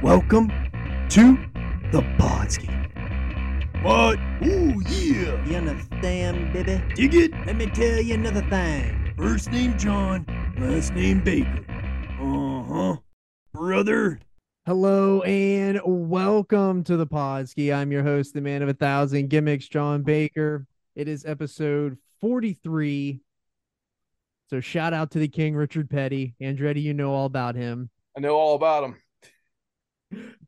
Welcome to the Podski. What? Ooh, yeah. You understand, baby? Dig it? Let me tell you another thing. First name John, last name Baker. Uh huh. Brother. Hello and welcome to the Podski. I'm your host, the man of a thousand gimmicks, John Baker. It is episode 43. So shout out to the King, Richard Petty. Andretti, you know all about him. I know all about him.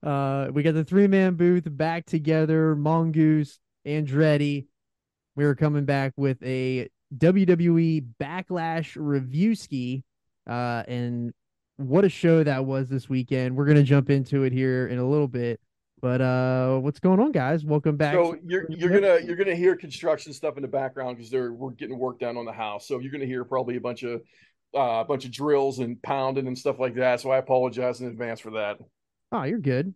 Uh, we got the three man booth back together. Mongoose, Andretti. We are coming back with a WWE Backlash review ski. Uh, and what a show that was this weekend. We're gonna jump into it here in a little bit. But uh, what's going on, guys? Welcome back. So you're you're gonna you're gonna hear construction stuff in the background because they're we're getting work done on the house. So you're gonna hear probably a bunch of uh, a bunch of drills and pounding and stuff like that. So I apologize in advance for that. Oh, you're good.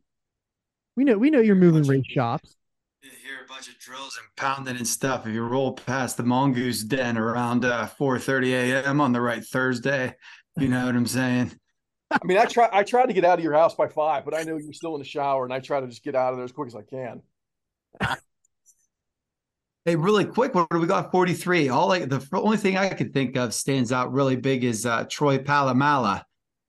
We know we know you're moving race shops. You hear a bunch of drills and pounding and stuff. If you roll past the mongoose den around uh, 4:30 a.m. on the right Thursday, you know what I'm saying. I mean, I try I tried to get out of your house by five, but I know you're still in the shower, and I try to just get out of there as quick as I can. Hey, really quick, what do we got? 43. All like the only thing I could think of stands out really big is uh, Troy Polamalu.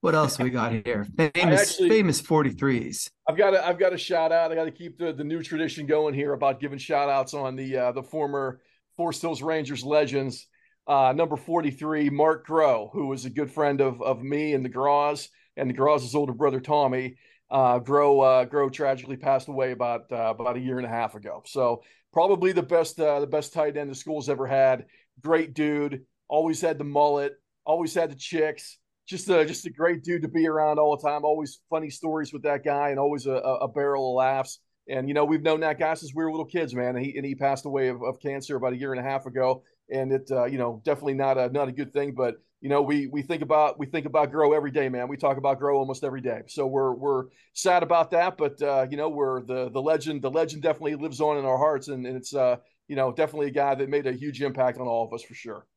What else we got here? Famous, actually- famous 43s. I've got to I've got to shout out. I got to keep the, the new tradition going here about giving shout outs on the uh, the former Forest Hills Rangers legends. Uh, number 43, Mark Grow, who was a good friend of of me and the Groz and the Groz's older brother Tommy. Uh, Grow uh, Grow tragically passed away about uh, about a year and a half ago. So probably the best uh, the best tight end the school's ever had. Great dude. Always had the mullet. Always had the chicks just a just a great dude to be around all the time. Always funny stories with that guy, and always a, a barrel of laughs. And you know, we've known that guy since we were little kids, man. And he and he passed away of, of cancer about a year and a half ago. And it, uh, you know, definitely not a not a good thing. But you know, we we think about we think about grow every day, man. We talk about grow almost every day. So we're we're sad about that, but uh, you know, we're the the legend. The legend definitely lives on in our hearts, and, and it's uh, you know, definitely a guy that made a huge impact on all of us for sure.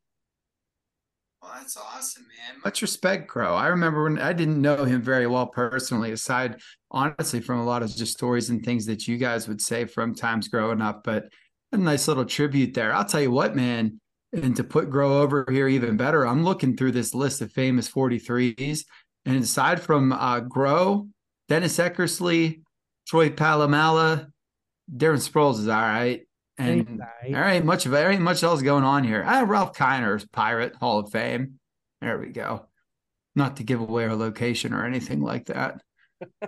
Well, that's awesome, man. Much respect, Grow. I remember when I didn't know him very well personally, aside honestly from a lot of just stories and things that you guys would say from times growing up. But a nice little tribute there. I'll tell you what, man. And to put Grow over here even better, I'm looking through this list of famous 43s. And aside from uh, Grow, Dennis Eckersley, Troy Polamalu, Darren Sproles is all right. And all right, much of there ain't much else going on here. Ah, Ralph Kiner's Pirate Hall of Fame. There we go. Not to give away our location or anything like that.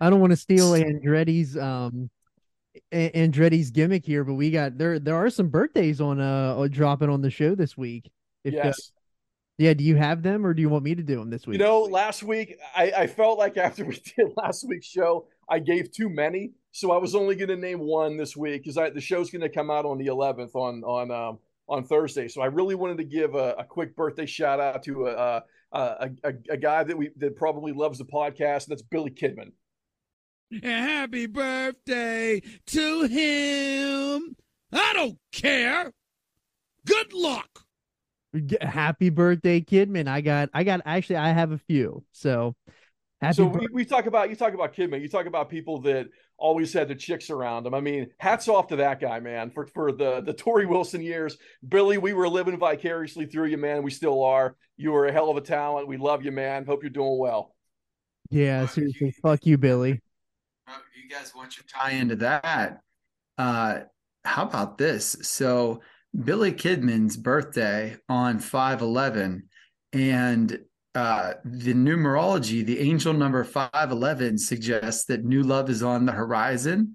I don't want to steal Andretti's um A- Andretti's gimmick here, but we got there there are some birthdays on uh uh, dropping on the show this week. If, uh, yes. yeah, do you have them or do you want me to do them this week? You know, last week I, I felt like after we did last week's show, I gave too many, so I was only going to name one this week because the show's going to come out on the 11th on on um, on Thursday. So I really wanted to give a, a quick birthday shout out to a, a a, a a guy that we that probably loves the podcast, and that's Billy Kidman. Happy birthday to him. I don't care. Good luck. Happy birthday, Kidman. I got I got actually I have a few. So happy so bir- we, we talk about you talk about Kidman, you talk about people that always had the chicks around them. I mean, hats off to that guy, man, for for the the Torrie Wilson years. Billy, we were living vicariously through you, man. We still are. You were a hell of a talent. We love you, man. Hope you're doing well. Yeah, seriously. Fuck you, Billy. You guys want your tie into that? Uh, how about this? So Billy Kidman's birthday on 511 and uh, the numerology, the angel number 511 suggests that new love is on the horizon.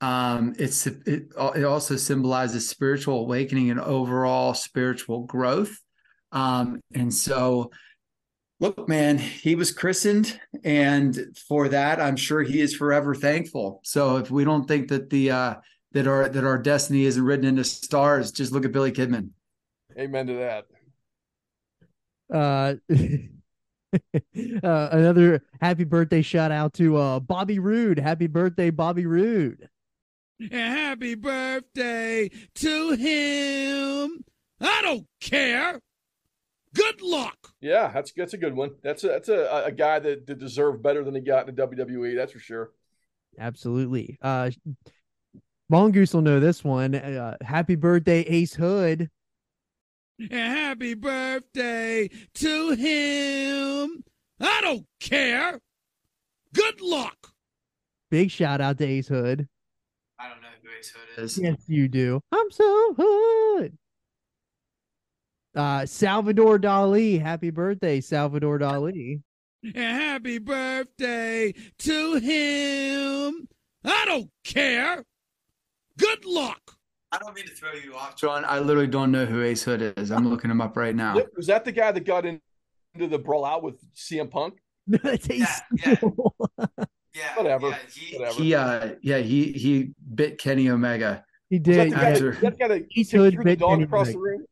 Um, it's it, it also symbolizes spiritual awakening and overall spiritual growth. Um, and so Look, man, he was christened, and for that, I'm sure he is forever thankful. So if we don't think that the uh, that our that our destiny isn't written into stars, just look at Billy Kidman. Amen to that. Uh, uh another happy birthday shout out to uh Bobby Roode. Happy birthday, Bobby Roode. Happy birthday to him. I don't care. Good luck. Yeah, that's that's a good one. That's a that's a, a guy that, that deserved better than he got in the WWE. That's for sure. Absolutely. Uh, Mongoose will know this one. Uh, happy birthday, Ace Hood. And happy birthday to him. I don't care. Good luck. Big shout out to Ace Hood. I don't know who Ace Hood is. Yes, you do. I'm so hood. Uh, Salvador Dali. Happy birthday, Salvador Dali. And happy birthday to him. I don't care. Good luck. I don't mean to throw you off, John. I literally don't know who Ace Hood is. I'm looking him up right now. Was that the guy that got in, into the brawl out with CM Punk? That's Ace. Yeah, Yeah, Whatever. yeah, he, Whatever. he, uh, yeah, he he bit Kenny Omega. he Was that did. the guy, yeah. Sure. that guy that Ace kicked Hood through the bit dog Kenny across the Omega. ring?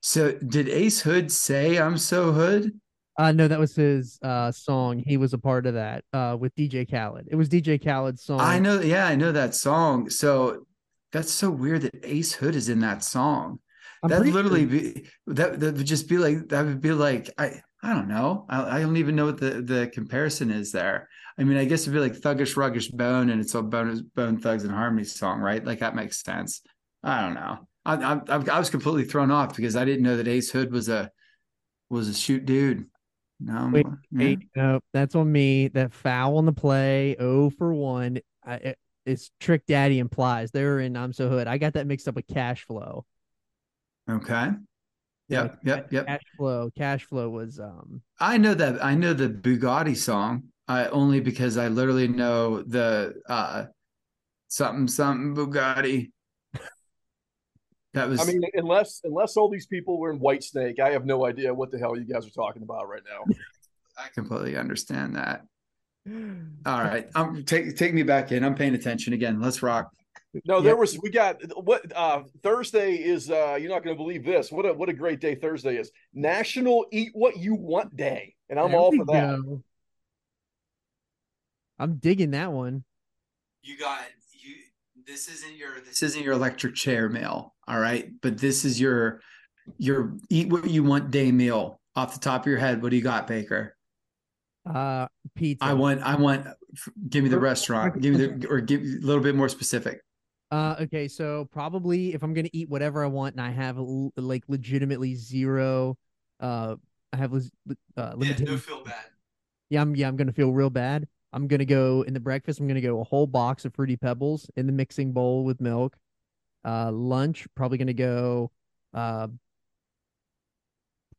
So did Ace Hood say I'm so hood? Uh, no, that was his uh song. He was a part of that uh with DJ Khaled. It was DJ Khaled's song. I know, yeah, I know that song. So that's so weird that Ace Hood is in that song. I'm that literally sure- be that that would just be like that would be like I I don't know. I, I don't even know what the the comparison is there. I mean, I guess it'd be like Thuggish Ruggish Bone and it's a Bone Bone Thugs and Harmony song, right? Like that makes sense. I don't know. I, I I was completely thrown off because I didn't know that Ace Hood was a was a shoot dude. No, Wait, yeah. No, that's on me. That foul on the play, oh for one. I, it's Trick Daddy implies they're in I'm so hood. I got that mixed up with Cash Flow. okay. Yep, yep, yep. Cash Flow. Cash Flow was um. I know that I know the Bugatti song. I only because I literally know the uh something something Bugatti. That was I mean, unless unless all these people were in Whitesnake, I have no idea what the hell you guys are talking about right now. I completely understand that. All right. Um take take me back in. I'm paying attention again. Let's rock. No, there Yep. was we got what uh Thursday is uh you're not gonna believe this. What a what a great day Thursday is. National Eat What You Want Day. And I'm There all we for that. go. I'm digging that one. You got you this isn't your this isn't your electric chair meal, all right? But this is your your eat what you want day meal. Off the top of your head, what do you got, Baker? Uh, pizza. I want I want give me the restaurant. Give me the or give a little bit more specific. Uh, okay, so probably if I'm gonna eat whatever I want and I have l- like legitimately zero, uh, I have lis- uh, limited. feel bad. Yeah, I'm yeah, I'm gonna feel real bad. I'm gonna go in the breakfast. I'm gonna go a whole box of fruity pebbles in the mixing bowl with milk. Uh, lunch probably gonna go. Uh,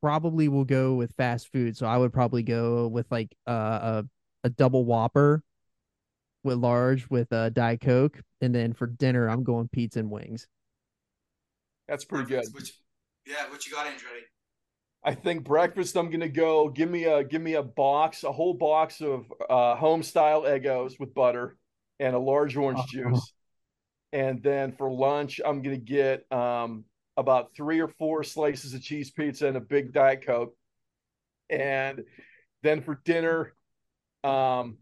probably will go with fast food. So I would probably go with like uh, a a double Whopper with large with a Diet Coke, and then for dinner I'm going pizza and wings. That's pretty good. yeah, what you got, Andretti? I think breakfast I'm gonna go give me a give me a box, a whole box of uh home style Eggos with butter and a large orange Oh. juice. And then for lunch, I'm gonna get um about three or four slices of cheese pizza and a big Diet Coke. And then for dinner, um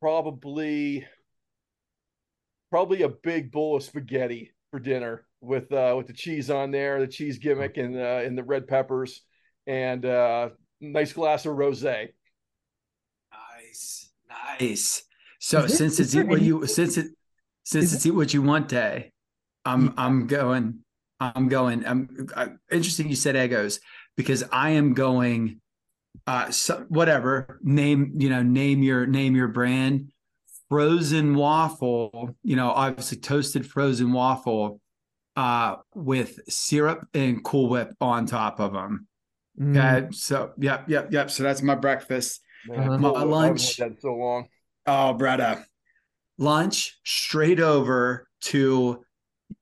probably probably a big bowl of spaghetti for dinner with uh with the cheese on there, the cheese gimmick and uh and the red peppers and uh nice glass of rosé. Nice, nice. So there- since it's eat what you since it since it's eat what you want day, I'm I'm going. I'm going. I'm I, interesting. You said Eggos because I am going. Uh, so, whatever name you know name your name your brand. Frozen waffle, you know, obviously toasted frozen waffle, uh, with syrup and Cool Whip on top of them. Mm, Okay, so yep, yep, yep. So that's my breakfast. Man, Uh-huh. My haven't lunch. that so long. Oh, Bretta. Lunch straight over to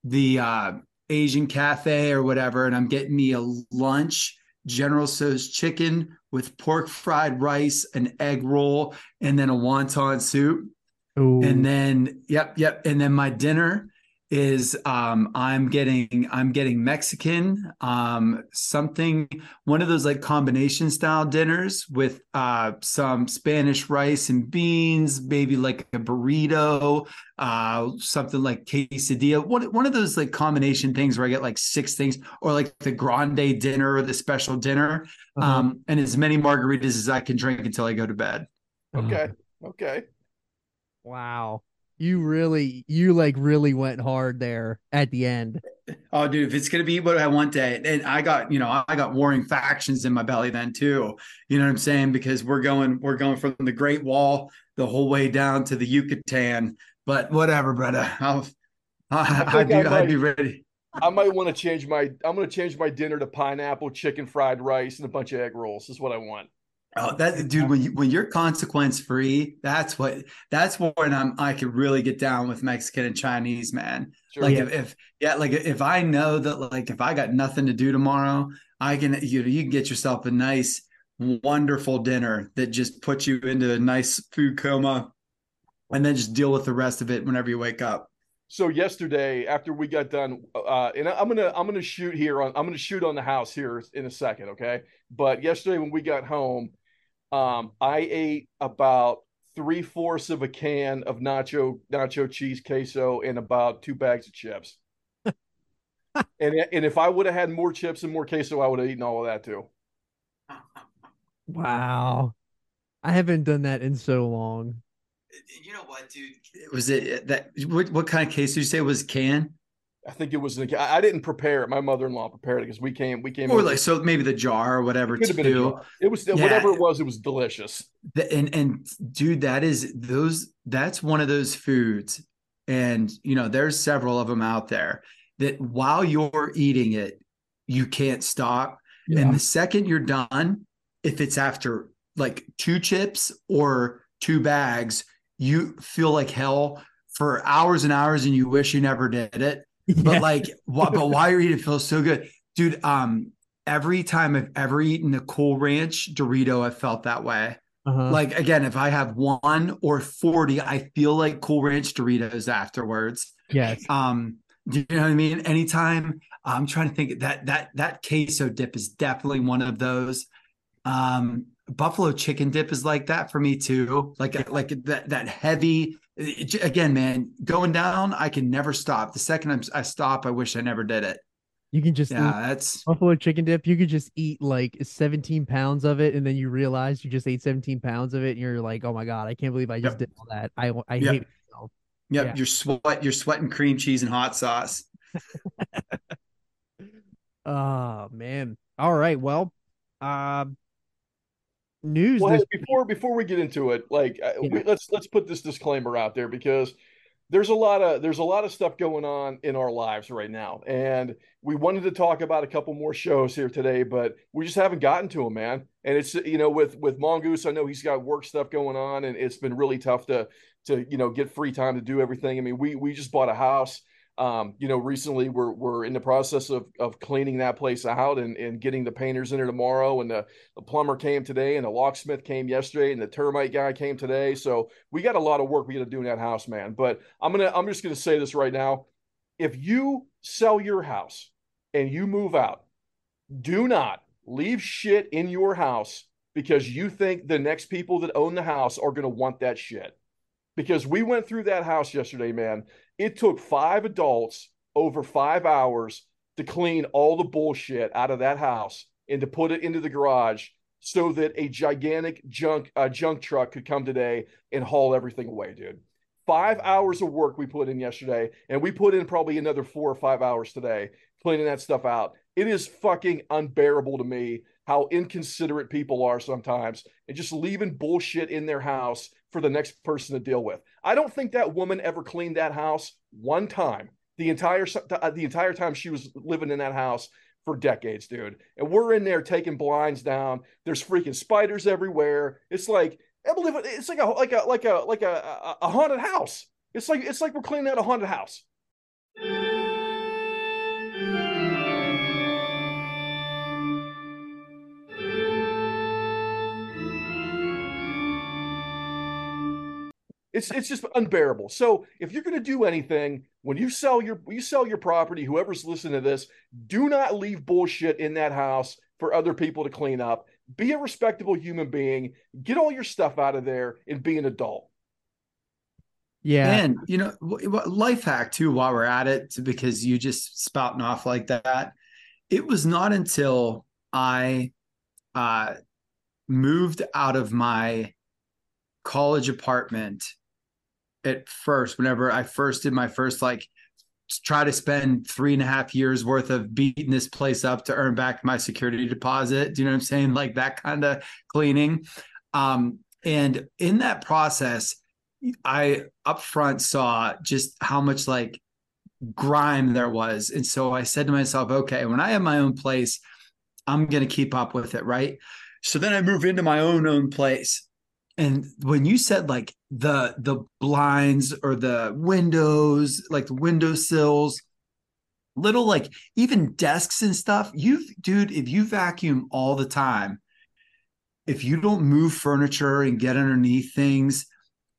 the uh, Asian cafe or whatever, and I'm getting me a lunch, General Tso's chicken with pork fried rice, an egg roll, and then a wonton soup. ooh. And then, yep, yep. And then my dinner is um I'm getting I'm getting Mexican, um something one of those like combination style dinners with uh some Spanish rice and beans, maybe like a burrito, uh something like quesadilla. One one of those like combination things where I get like six things or like the grande dinner or the special dinner. Uh-huh. Um and as many margaritas as I can drink until I go to bed. Okay. Okay. Wow. You really, you like really went hard there at the end. Oh, dude, if it's gonna be what I want to, and I got, you know, I got warring factions in my belly then too. You know what I'm saying? Because we're going, we're going from the Great Wall the whole way down to the Yucatan. But whatever, brother. I'll, I, think I'd be, I I'd be ready. I might want to change my. I'm going to change my dinner to pineapple, chicken fried rice, and a bunch of egg rolls. Is what I want. Oh, that dude, when you when you're consequence free, that's what that's when I'm I could really get down with Mexican and Chinese, man. Sure. Like if, if yeah, like if I know that like if I got nothing to do tomorrow, I can you know you can get yourself a nice, wonderful dinner that just puts you into a nice food coma, and then just deal with the rest of it whenever you wake up. so yesterday after we got done uh and i'm gonna i'm gonna shoot here on i'm gonna shoot on the house here in a second okay but yesterday when we got home um i ate about three fourths of a can of nacho nacho cheese queso and about two bags of chips and and if i would have had more chips and more queso i would have eaten all of that too Wow. I haven't done that in so long. You know what, dude? Was it that what, what kind of case did you say was can? I think it was I I didn't prepare it my mother-in-law prepared it because we came we came Or like so maybe the jar or whatever it could have been a too. it was Yeah. whatever it was it was delicious. The- and and dude that is those that's one of those foods and you know there's several of them out there that while you're eating it you can't stop. And the second you're done if it's after like two chips or two bags you feel like hell for hours and hours and you wish you never did it but Yeah. like what but while you're you? it feels so good dude um every time i've ever eaten a cool ranch dorito i've felt that way Uh-huh. like again if i have one or 40 i feel like cool ranch doritos afterwards yes. um do you know what i mean anytime i'm trying to think that that that queso dip is definitely one of those um buffalo chicken dip is like that for me too like like that that heavy again man going down i can never stop the second I'm, i stop i wish i never did it You can just yeah that's buffalo chicken dip. You could just eat like 17 pounds of it, and then you realize you just ate 17 pounds of it, and you're like, oh my god, I can't believe I just Yep. did all that. I I Yep. hate myself. yep Yeah. you're sweat you're sweating cream cheese and hot sauce Oh man. All right. Well, um, news. Well, hey, before before we get into it, like Yeah. we, let's let's put this disclaimer out there because there's a lot of there's a lot of stuff going on in our lives right now, and we wanted to talk about a couple more shows here today, but we just haven't gotten to them, man. And it's you know with with Mongoose, I know he's got work stuff going on, and it's been really tough to to you know get free time to do everything. I mean, we we just bought a house. Um, you know, recently we're we're in the process of of cleaning that place out and, and getting the painters in there tomorrow. And the the plumber came today and the locksmith came yesterday and the termite guy came today. So we got a lot of work we got to do in that house man. But i'm gonna i'm just gonna say this right now. If you sell your house and you move out do not leave shit in your house because you think the next people that own the house are to want that shit. Because we went through that house yesterday man it took five adults over five hours to clean all the bullshit out of that house and to put it into the garage so that a gigantic junk uh, junk truck could come today and haul everything away, dude. Five hours of work we put in yesterday, and we put in probably another four or five hours today cleaning that stuff out. It is fucking unbearable to me how inconsiderate people are sometimes and just leaving bullshit in their house for the next person to deal with. I don't think that woman ever cleaned that house one time. The entire uh, the entire time she was living in that house for decades, dude. And we're in there taking blinds down. There's freaking spiders everywhere. It's like I believe it, it's like a like a like a like a, a haunted house. It's like it's like we're cleaning out a haunted house. It's it's just unbearable. So if you're going to do anything, when you sell your you sell your property, whoever's listening to this, do not leave bullshit in that house for other people to clean up. Be a respectable human being. Get all your stuff out of there and be an adult. Yeah. And you know, w- w- life hack too. While we're at it, because you just spouting off like that. It was not until I uh, moved out of my college apartment at first. Whenever I first did my first like try to spend three and a half years worth of beating this place up to earn back my security deposit. Do you know what I'm saying? Like that kind of cleaning. Um, and in that process, I upfront saw just how much like grime there was. And so I said to myself, okay, when I have my own place, I'm going to keep up with it. Right. So then I move into my own own place. And when you said like the the blinds or the windows, like the windowsills, little like even desks and stuff, you dude, if you vacuum all the time, if you don't move furniture and get underneath things,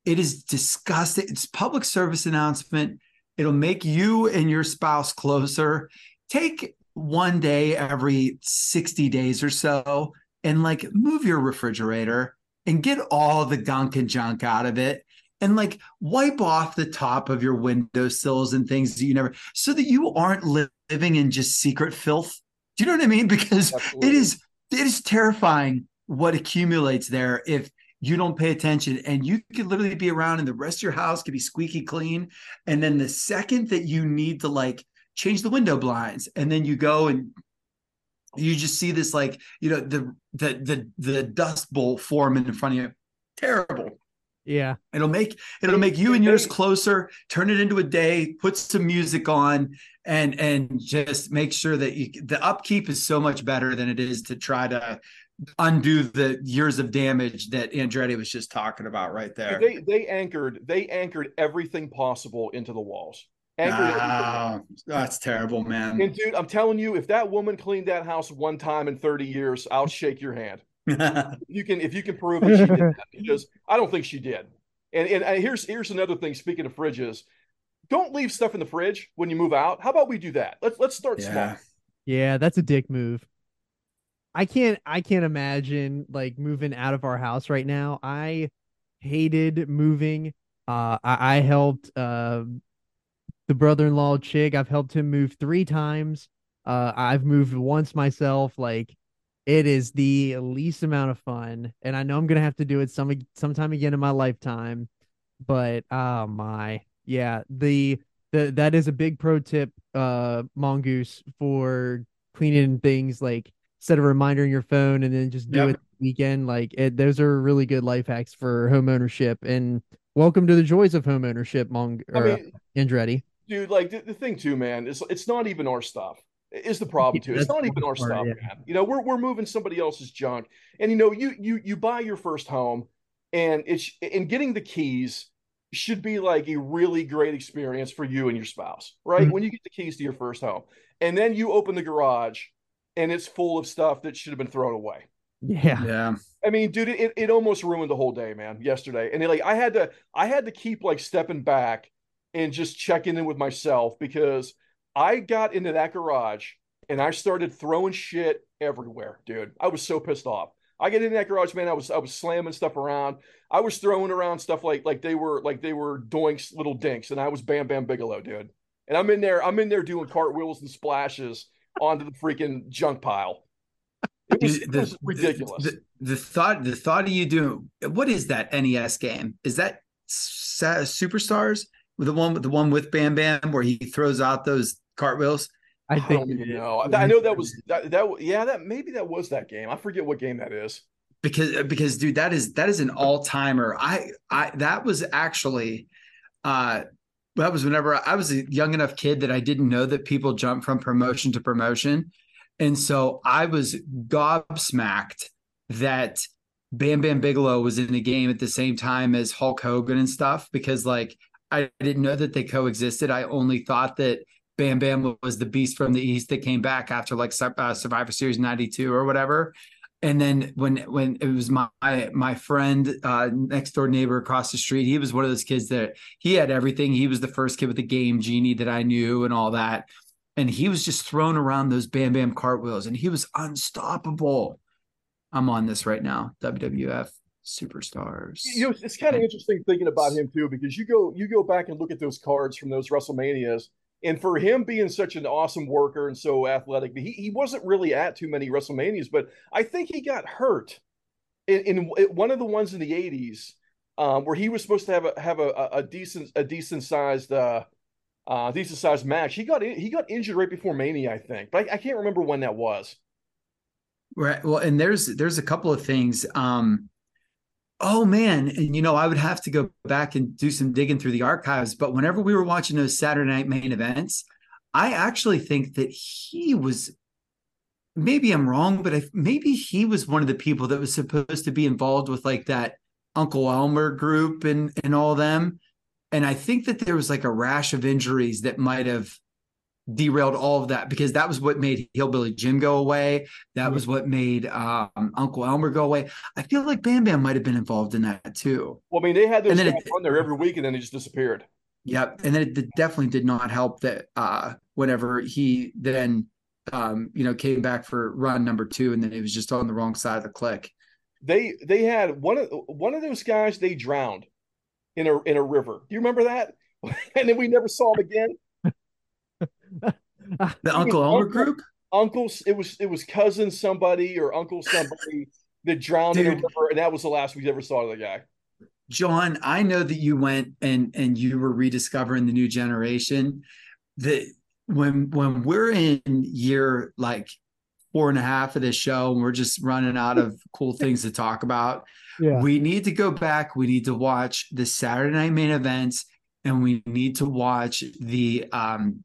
it is disgusting. It's public service announcement. It'll make you and your spouse closer. Take one day every 60 days or so and like move your refrigerator and get all the gunk and junk out of it and like wipe off the top of your windowsills and things that you never so that you aren't li- living in just secret filth. Do you know what I mean? Because Absolutely. it is it is terrifying what accumulates there if you don't pay attention and you could literally be around and the rest of your house could be squeaky clean and then the second that you need to like change the window blinds and then you go and you just see this like you know the the the, the dust bowl form in front of you terrible Yeah. it'll make it'll make you and yours closer turn it into a day put some music on and and just make sure that you the upkeep is so much better than it is to try to undo the years of damage that andretti was just talking about right there They they anchored they anchored everything possible into the walls. Anchored. Ah, that's terrible man And dude, I'm telling you, if that woman cleaned that house one time in 30 years, I'll shake your hand. You can if you can prove that she did that, because I don't think she did. And, and and here's here's another thing. Speaking of fridges, don't leave stuff in the fridge when you move out. How about we do that? Let's let's start Yeah. small. Yeah, that's a dick move. I can't I can't imagine like moving out of our house right now. I hated moving. Uh I, I helped uh the brother-in-law Chig. I've helped him move three times. Uh I've moved once myself. Like it is the least amount of fun. And I know I'm gonna have to do it some sometime again in my lifetime. But oh my yeah, the the that is a big pro tip, uh Mongoose, for cleaning things like set a reminder in your phone and then just do Yep. it the weekend. Like it, those are really good life hacks for home ownership. And welcome to the joys of home ownership, Mong I mean, Andretti. Dude, like the, the thing too, man, is it's not even our stuff. Is the problem too? It's not even our stuff, yeah. man. You know, we're we're moving somebody else's junk, and you know, you you you buy your first home, and it's and getting the keys should be like a really great experience for you and your spouse, right? Mhm. When you get the keys to your first home, and then you open the garage, and it's full of stuff that should have been thrown away. Yeah. yeah I mean, dude, it, it almost ruined the whole day, man, yesterday. And like I had to I had to keep like stepping back and just checking in with myself because I got into that garage and I started throwing shit everywhere, dude. I was so pissed off. I get in that garage, man. I was I was slamming stuff around. I was throwing around stuff like like they were like they were doinks little dinks, and I was Bam Bam Bigelow, dude. And I'm in there, I'm in there doing cartwheels and splashes onto the freaking junk pile. It was, Dude, it was ridiculous. The, the thought, the thought of you doing what is that NES game? Is that Superstars? The one, with the one with Bam Bam, where he throws out those cartwheels. I I think don't it even is. know. I, I know that was that, that. Yeah, that maybe that was that game. I forget what game that is. because because dude that is that is an all-timer i i that was actually uh that was whenever I was a young enough kid that I didn't know that people jump from promotion to promotion. And so I was gobsmacked that Bam Bam Bigelow was in the game at the same time as Hulk Hogan and stuff because like I didn't know that they coexisted. I only thought that Bam Bam was the beast from the east that came back after like uh, Survivor Series 92 or whatever. and then when when it was my my friend uh, next door neighbor across the street he was one of those kids that he had everything he was the first kid with the game genie that i knew and all that and he was just thrown around those bam bam cartwheels and he was unstoppable i'm on this right now wwf superstars You know, it's kind of interesting thinking about him too, because you go you go back and look at those cards from those WrestleManias, and for him being such an awesome worker and so athletic, he, he wasn't really at too many WrestleManias, but I think he got hurt in, in one of the ones in the '80s um, where he was supposed to have a have a, a decent a decent sized uh, uh, decent sized match. He got in, he got injured right before Mania, I think, but I, I can't remember when that was. Right. Well, and there's there's a couple of things. Um, oh man, and you know, I would have to go back and do some digging through the archives. But whenever we were watching those Saturday night main events, I actually think that he was. Maybe I'm wrong, but I, maybe he was one of the people that was supposed to be involved with like that Uncle Elmer group and and all them. And I think that there was like a rash of injuries that might have derailed all of that because that was what made Hillbilly Jim go away. That was what made um, Uncle Elmer go away. I feel like Bam Bam might have been involved in that too. Well, I mean, they had those And then it- on there every week, and then they just disappeared. Yep. And then it definitely did not help that uh, whenever he then um, you know came back for run number two, and then it was just on the wrong side of the Kliq. They they had one of one of those guys they drowned in a in a river. Do you remember that? and then we never saw him again. The Uncle Elmer group. Uncle's it was it was cousin somebody or uncle somebody that drowned in a Dude. river, and that was the last we ever saw of the guy. John, I know that you went and and you were rediscovering the new generation. That when when we're in year like four and a half of this show and we're just running out of cool things to talk about, Yeah. we need to go back. We need to watch the Saturday night main events and we need to watch the um,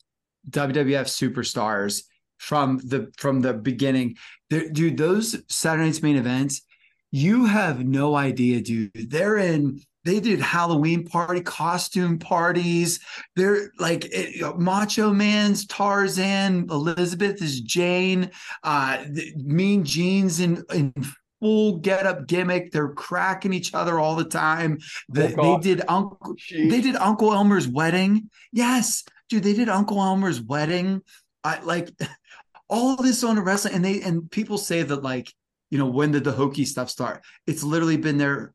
WWF superstars from the from the beginning. There- dude, those Saturday night's main events, you have no idea, dude. They're in. They did Halloween party costume parties. They're like it, Macho Man's Tarzan, Elizabeth is Jane, uh, the Mean Gene's in in full get up gimmick. They're cracking each other all the time. The- they did Uncle She, they did Uncle Elmer's wedding. Yes, dude, they did Uncle Elmer's wedding. I like all of this on a wrestling, and they and people say that like you know when did the hokey stuff start? It's literally been there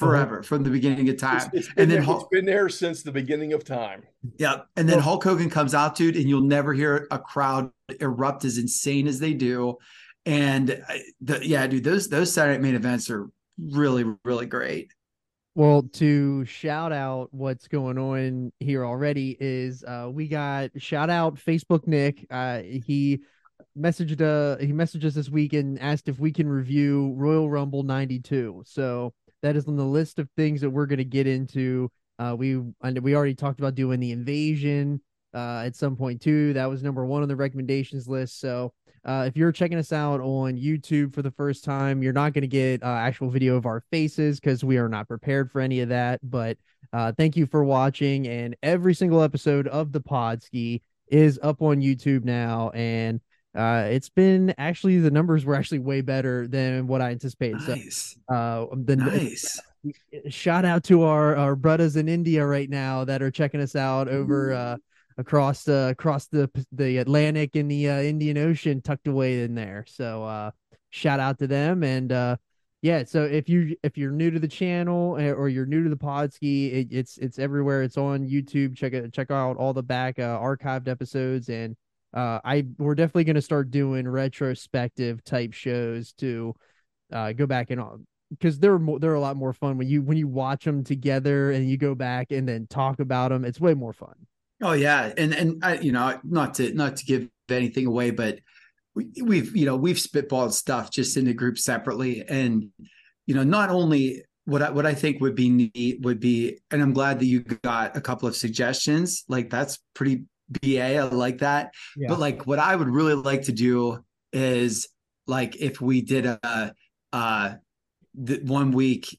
uh-huh. forever from the beginning of time. it's been and then there, Hulk- it's been there since the beginning of time. Yeah, and then Hulk Hogan comes out, dude, and you'll never hear a crowd erupt as insane as they do. And uh, the, yeah, dude, those those Saturday main events are really really great. Well, to shout out what's going on here already is uh we got shout out Facebook Nick. Uh he messaged uh he messaged us this week and asked if we can review Royal Rumble 92. So that is on the list of things that we're going to get into. Uh we we already talked about doing the invasion uh at some point too. That was number 1 on the recommendations list. So uh, if you're checking us out on YouTube for the first time, you're not going to get uh, actual video of our faces because we are not prepared for any of that. But uh, thank you for watching. And every single episode of the Podski is up on YouTube now. And uh, it's been actually, the numbers were actually way better than what I anticipated. Nice, So uh, the nice. shout out to our our brothers in India right now that are checking us out over uh across the across the the Atlantic and the uh, Indian Ocean tucked away in there. So uh shout out to them and uh yeah, so if you if you're new to the channel eh, or you're new to the Podski, it, it's it's everywhere. It's on YouTube. Check it check out all the back uh, archived episodes and uh I we're definitely going to start doing retrospective type shows to uh go back and uh, because they're they're a lot more fun when you when you watch them together and you go back and then talk about them. It's way more fun. Oh yeah, and and I, you know, not to not to give anything away, but we, we've you know we've spitballed stuff just in the group separately, and you know, not only what I what I think would be neat would be, and I'm glad that you got a couple of suggestions. Like that's pretty ba. I like that. Yeah. But like, what I would really like to do is like if we did a uh the one week,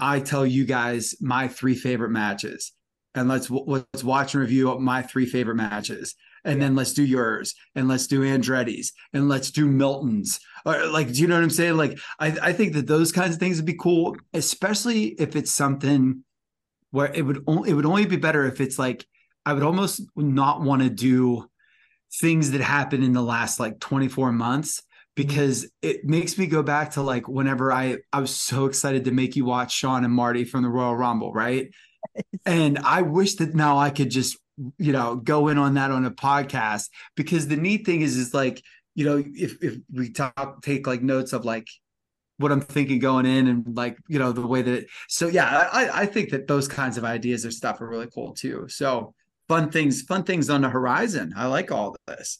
I tell you guys my three favorite matches and let's let's watch and review my three favorite matches and then let's do yours, and let's do Andretti's, and let's do Milton's. Or like, do you know what I'm saying? Like, I, I think that those kinds of things would be cool, especially if it's something where it would only it would only be better if it's like I would almost not want to do things that happen in the last like 24 months mm-hmm. because it makes me go back to like whenever I I was so excited to make you watch Shawn and Marty from the Royal Rumble, right? and I wish that now I could just you know go in on that on a podcast because the neat thing is is like you know if if we talk take like notes of like what I'm thinking going in and like you know the way that it, so yeah I I think that those kinds of ideas or stuff are really cool too. So fun things fun things on the horizon. I like all this.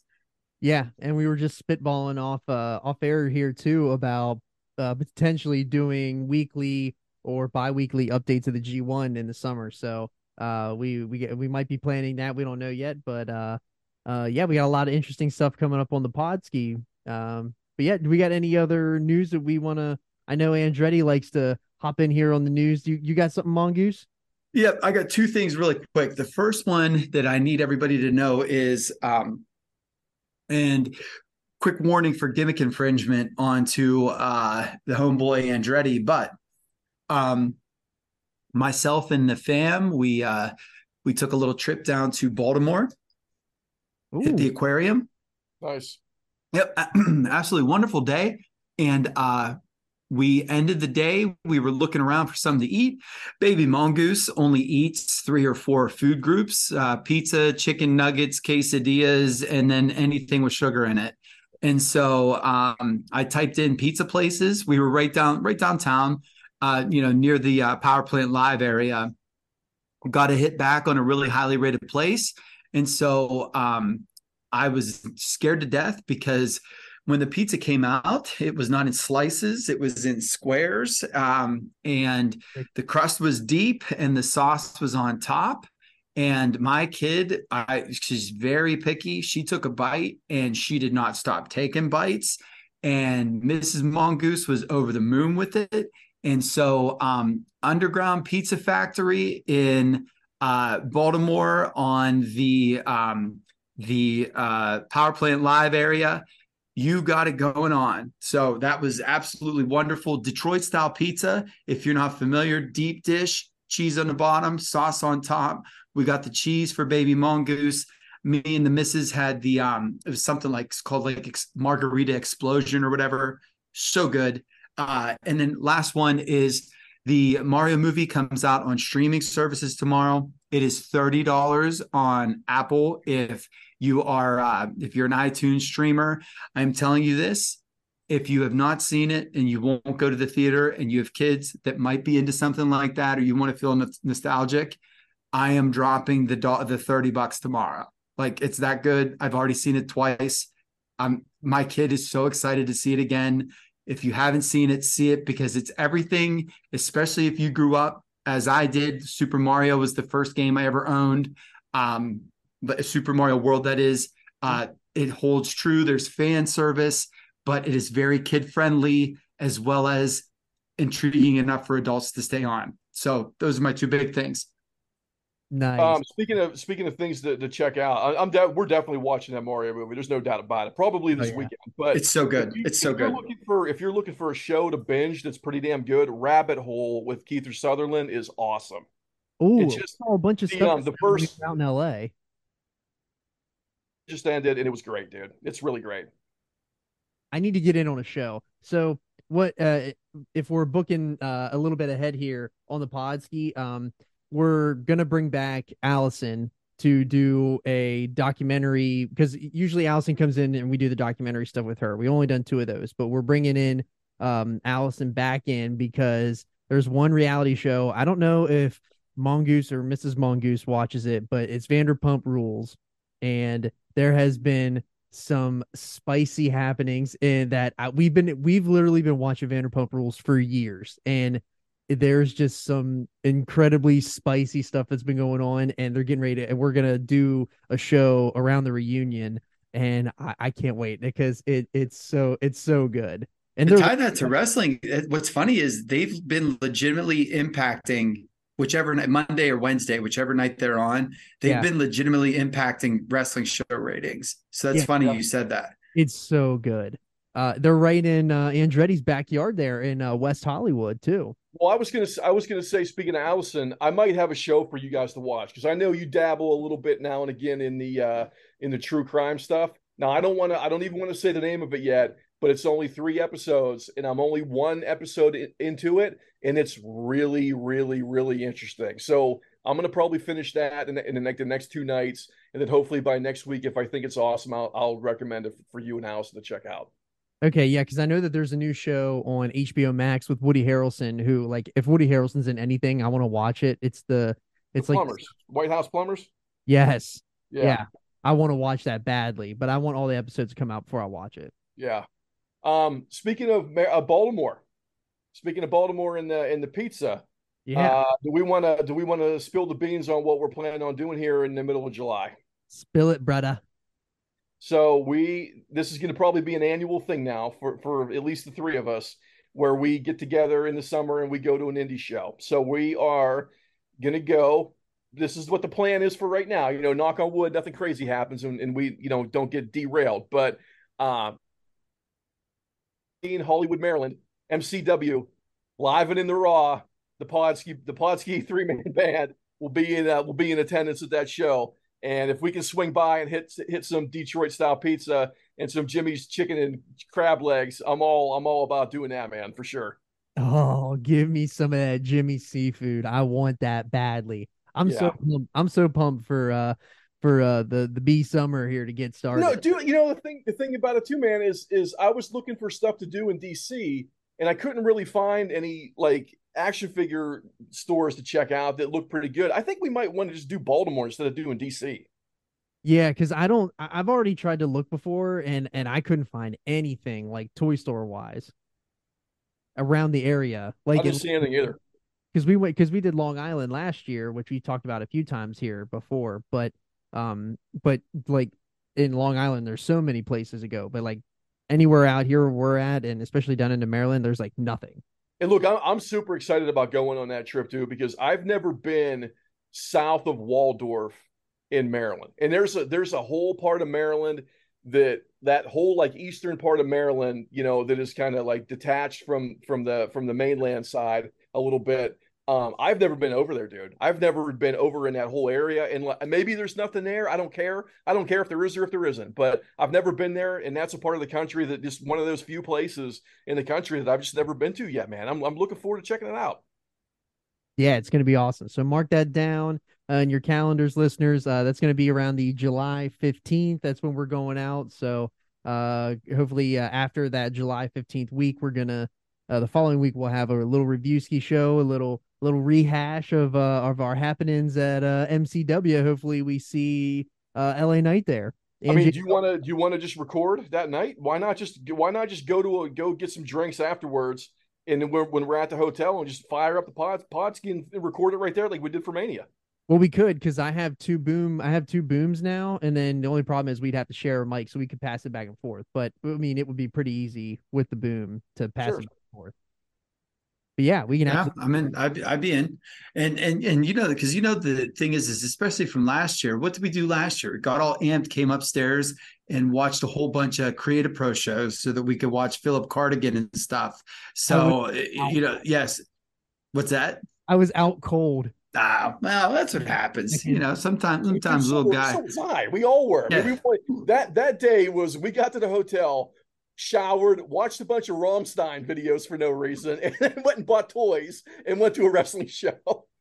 Yeah, and we were just spitballing off uh off air here too about uh potentially doing weekly or bi-weekly updates of the G1 in the summer. So uh we we get- we might be planning that. We don't know yet, but uh uh yeah, we got a lot of interesting stuff coming up on the Podski. Um but yeah, do we got any other news that we want to I know Andretti likes to hop in here on the news. You you got something Mongoose? Yeah, I got two things really quick. The first one that I need everybody to know is um and quick warning for gimmick infringement onto uh the homeboy Andretti, but um myself and the fam, we uh we took a little trip down to Baltimore, hit the aquarium. Nice. Yep, absolutely wonderful day. And uh we ended the day. We were looking around for something to eat. Baby Mongoose only eats three or four food groups: uh, pizza, chicken nuggets, quesadillas, and then anything with sugar in it. And so um, I typed in pizza places. We were right down, right downtown, uh, you know, near the uh, power plant live area. Got a hit back on a really highly rated place, and so um, I was scared to death because when the pizza came out, it was not in slices, it was in squares. Um, and the crust was deep and the sauce was on top. And my kid, I, she's very picky. She took a bite and she did not stop taking bites. And Mrs. Mongoose was over the moon with it. And so, um, Underground Pizza Factory in uh, Baltimore on the um, the uh, power plant live area you got it going on. So that was absolutely wonderful. Detroit style pizza. If you're not familiar, deep dish, cheese on the bottom, sauce on top. We got the cheese for baby mongoose. Me and the missus had the um, it was something like it's called like margarita explosion or whatever. So good. Uh, and then last one is the Mario movie comes out on streaming services tomorrow. It is thirty dollars on Apple if you are uh, if you're an iTunes streamer. I'm telling you this: if you have not seen it and you won't go to the theater, and you have kids that might be into something like that, or you want to feel no- nostalgic, I am dropping the do- the thirty bucks tomorrow. Like it's that good. I've already seen it twice. Um, my kid is so excited to see it again. If you haven't seen it, see it because it's everything, especially if you grew up as I did. Super Mario was the first game I ever owned. Um, but Super Mario World, that is, uh, it holds true. There's fan service, but it is very kid friendly as well as intriguing enough for adults to stay on. So those are my two big things. Nice. Um, speaking of speaking of things to, to check out, I, I'm de- we're definitely watching that Mario movie. There's no doubt about it. Probably this Oh, yeah. weekend, but It's so good. you- It's so good. Looking for if you're looking for a show to binge that's pretty damn good, Rabbit Hole with Kiefer Sutherland is awesome. Ooh, it's just saw a bunch of the, stuff um, the first- out in LA. It just ended and it was great, dude. It's really great. I need to get in on a show. So what uh if we're booking uh a little bit ahead here on the podski, um we're gonna bring back Allison to do a documentary because usually Allison comes in and we do the documentary stuff with her. We only done two of those, but we're bringing in um Allison back in because there's one reality show. I don't know if Mongoose or Mrs. Mongoose watches it, but it's Vanderpump Rules, and there has been some spicy happenings in that I, we've been we've literally been watching Vanderpump Rules for years, and there's just some incredibly spicy stuff that's been going on, and they're getting ready to, and we're gonna do a show around the reunion, and I, I can't wait because it it's so it's so good, and to tie that to wrestling, what's funny is they've been legitimately impacting whichever night, Monday or Wednesday, whichever night they're on, they've Yeah. been legitimately impacting wrestling show ratings. So that's Yeah. funny Yeah. you said that. It's so good. Uh, they're right in uh, Andretti's backyard there in uh, West Hollywood too. Well, I was gonna I was gonna say, speaking of Allison, I might have a show for you guys to watch because I know you dabble a little bit now and again in the uh in the true crime stuff. Now I don't want to I don't even want to say the name of it yet, but it's only three episodes and I'm only one episode in, into it, and it's really, really, really interesting. So I'm gonna probably finish that in the, in the, next, the next two nights, and then hopefully by next week, if I think it's awesome, I'll, I'll recommend it for you and Allison to check out. Okay, yeah, because I know that there's a new show on HBO Max with Woody Harrelson. Who, like, if Woody Harrelson's in anything, I want to watch it. It's the, it's the like, plumbers, White House plumbers. yes, Yeah. yeah, I want to watch that badly, but I want all the episodes to come out before I watch it. Yeah. Um, speaking of uh, Baltimore, speaking of Baltimore and the in the pizza, Yeah, uh, do we want to do we want to spill the beans on what we're planning on doing here in the middle of July? spill it, brother. So we this is going to probably be an annual thing now for for at least the three of us, where we get together in the summer and we go to an indie show. So we are going to go. This is what the plan is for right now. You know, knock on wood, nothing crazy happens, and, and we you know don't get derailed. But uh, in Hollywood, Maryland, MCW, live and in the raw, the Podski the Podski three man band will be in uh, will be in attendance at that show. And if we can swing by and hit hit some Detroit style pizza and some Jimmy's chicken and crab legs, I'm all I'm all about doing that, man, for sure. Oh, give me some of that Jimmy seafood. I want that badly. I'm so Yeah. pumped. I'm so pumped for uh for uh the the B summer here to get started. No, dude, you know the thing the thing about it too, man, is is I was looking for stuff to do in DC and I couldn't really find any like action figure stores to check out that looked pretty good. I think we might want to just do Baltimore instead of doing DC. Yeah, because I don't. I- I've already tried to look before, and and I couldn't find anything like toy store wise around the area. I Like didn't see anything either. because we went because we did Long Island last year, which we talked about a few times here before. But um, but like in Long Island, there's so many places to go. But like anywhere out here we're at, and especially down into Maryland, there's like nothing. And look, I'm, I'm super excited about going on that trip too because I've never been south of Waldorf in Maryland, and there's a there's a whole part of Maryland that that whole like eastern part of Maryland, you know, that is kind of like detached from from the from the mainland side a little bit. Um, I've never been over there, dude. I've never been over in that whole area, and like, maybe there's nothing there. I don't care. I don't care if there is or if there isn't. But I've never been there, and that's a part of the country that just one of those few places in the country that I've just never been to yet, man. I'm I'm looking forward to checking it out. Yeah, it's going to be awesome. So mark that down uh, in your calendars, listeners. Uh, that's going to be around the July 15th. That's when we're going out. So uh, hopefully uh, after that July 15th week, we're going to, uh, the following week, we'll have a little review ski show, a little little rehash of uh, of our happenings at uh, MCW. Hopefully we see uh, LA Knight there. I mean, do you want to do you want to just record that night? Why not just why not just go to a go get some drinks afterwards, and then we're, when we're at the hotel and just fire up the pod podski and record it right there like we did for Mania. Well, we could because I have two boom. I have two booms now, and then the only problem is we'd have to share a mic, so we could pass it back and forth. But I mean, it would be pretty easy with the boom to pass Sure. it back and forth. But yeah, we can. Yeah, I'm in. I'd, be- I'd be in. And and and you know because you know the thing is is especially from last year. What did we do last year? We got all amped, came upstairs and watched a whole bunch of Create A Pro shows so that we could watch Philip Cardigan and stuff. So you know, yes. What's that? I was out cold. Ah, well, that's what happens. You know, sometimes sometimes so, little guy. So was I. We all were. Yeah. We- that that day was we got to the hotel, showered, watched a bunch of Rammstein videos for no reason, and then went and bought toys and went to a wrestling show.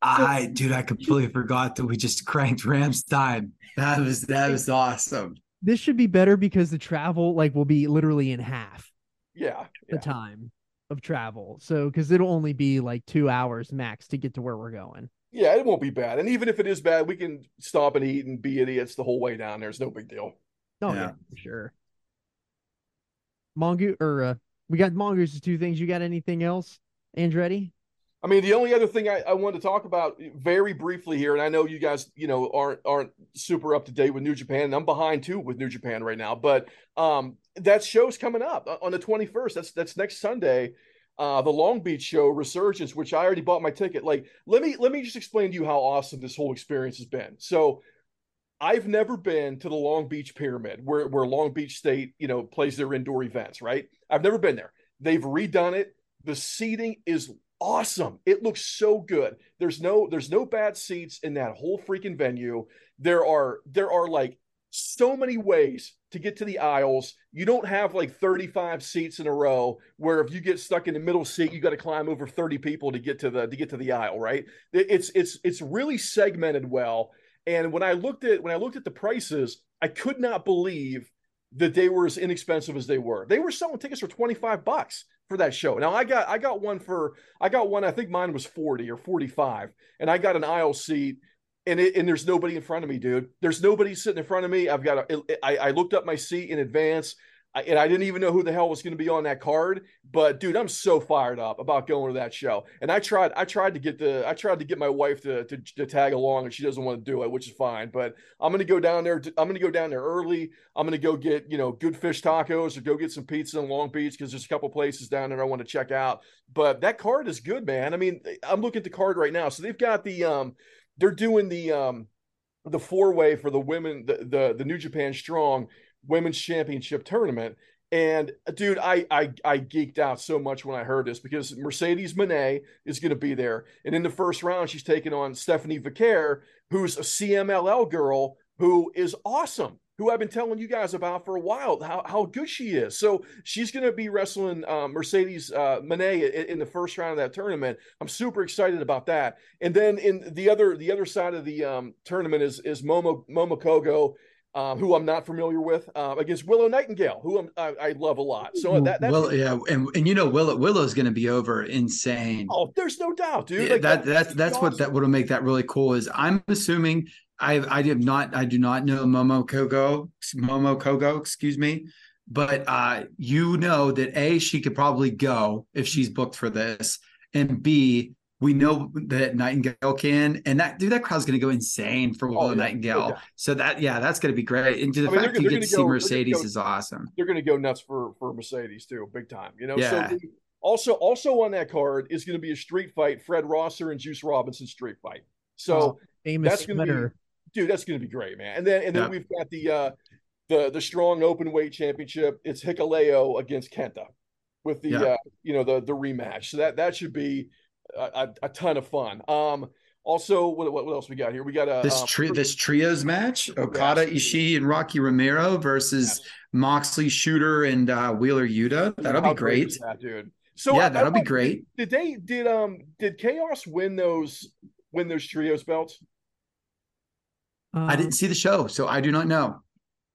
I dude, I completely forgot that we just cranked Rammstein. That was that was awesome. This should be better because the travel like will be literally in half Yeah. the yeah. time of travel. So because it'll only be like two hours max to get to where we're going. Yeah, it won't be bad. And even if it is bad, we can stop and eat and be idiots the whole way down there. It's no big deal. Oh Yeah. yeah, for sure. Mongoose or uh, we got mongooses. Two things. You got anything else, Andretti? I mean, the only other thing I, I wanted to talk about very briefly here, and I know you guys, you know, aren't aren't super up to date with New Japan, and I'm behind too with New Japan right now. But um, that show's coming up on the 21st. That's that's next Sunday. uh, the Long Beach show Resurgence, which I already bought my ticket. Like, let me let me just explain to you how awesome this whole experience has been. So, I've never been to the Long Beach Pyramid, where where Long Beach State, you know, plays their indoor events. Right? I've never been there. They've redone it. The seating is awesome. It looks so good. There's no there's no bad seats in that whole freaking venue. There are there are like so many ways to get to the aisles. You don't have like 35 seats in a row where if you get stuck in the middle seat, you got to climb over 30 people to get to the to get to the aisle, right? It's it's it's really segmented well. And when I looked at when I looked at the prices, I could not believe that they were as inexpensive as they were. They were selling tickets for 25 bucks for that show. Now I got I got one for I got one I think mine was 40 or 45 and I got an aisle seat and it, and there's nobody in front of me, dude. There's nobody sitting in front of me. I've got I looked up my seat in advance. I, and I didn't even know who the hell was going to be on that card. But dude, I'm so fired up about going to that show. And I tried, I tried to get the, I tried to get my wife to to, to tag along, and she doesn't want to do it, which is fine. But I'm going to go down there. To, I'm going to go down there early. I'm going to go get you know good fish tacos or go get some pizza in Long Beach because there's a couple places down there I want to check out. But that card is good, man. I mean, I'm looking at the card right now. So they've got the um they're doing the um the four way for the women the, the the New Japan Strong Women's Championship tournament. And dude, I, I I geeked out so much when I heard this because Mercedes Moné is going to be there, and in the first round, she's taking on Stephanie Vaquer, who's a CMLL girl who is awesome who I've been telling you guys about for a while, how, how good she is. So she's going to be wrestling uh, Mercedes uh, Moné in, in, the first round of that tournament. I'm super excited about that. And then in the other the other side of the um, tournament is is Momo Momo Kohgo. Um, who I'm not familiar with, uh, against Willow Nightingale, who I, I love a lot. So that that's Willow, yeah, and and you know Willow Willow's going to be over insane. Oh, there's no doubt, dude. Yeah, like, that, that's that's awesome. what that would make that really cool. Is I'm assuming I I did not I do not know Momo Kohgo Momo Kohgo excuse me, but uh, you know that a she could probably go if she's booked for this, and b we know that Nightingale can, and that dude that crowd's going to go insane for Willow oh, yeah. Nightingale. Yeah. So that yeah, that's going to be great. And the I mean, fact you get to see Mercedes go, is awesome. They're going to go nuts for for Mercedes too, big time. You know, yeah. so also also on that card is going to be a street fight, Fred Rosser and Juice Robinson street fight. So oh, famous that's going to be dude, that's going to be great, man. And then and then yeah. we've got the uh the the strong open weight championship. It's Hikuleo against Kenta with the yeah. uh, you know the the rematch. So that that should be a, a, a ton of fun. Um also, what, what else we got here? We got a this um, this trios match: Okada, Ishii, and Rocky Romero versus yes. Moxley, Shota, and uh, Wheeler Yuta. That'll How be great, that, dude. So yeah, that'll I, be great. Did they did um did Chaos win those win those trios belts? Um, I didn't see the show, so I do not know.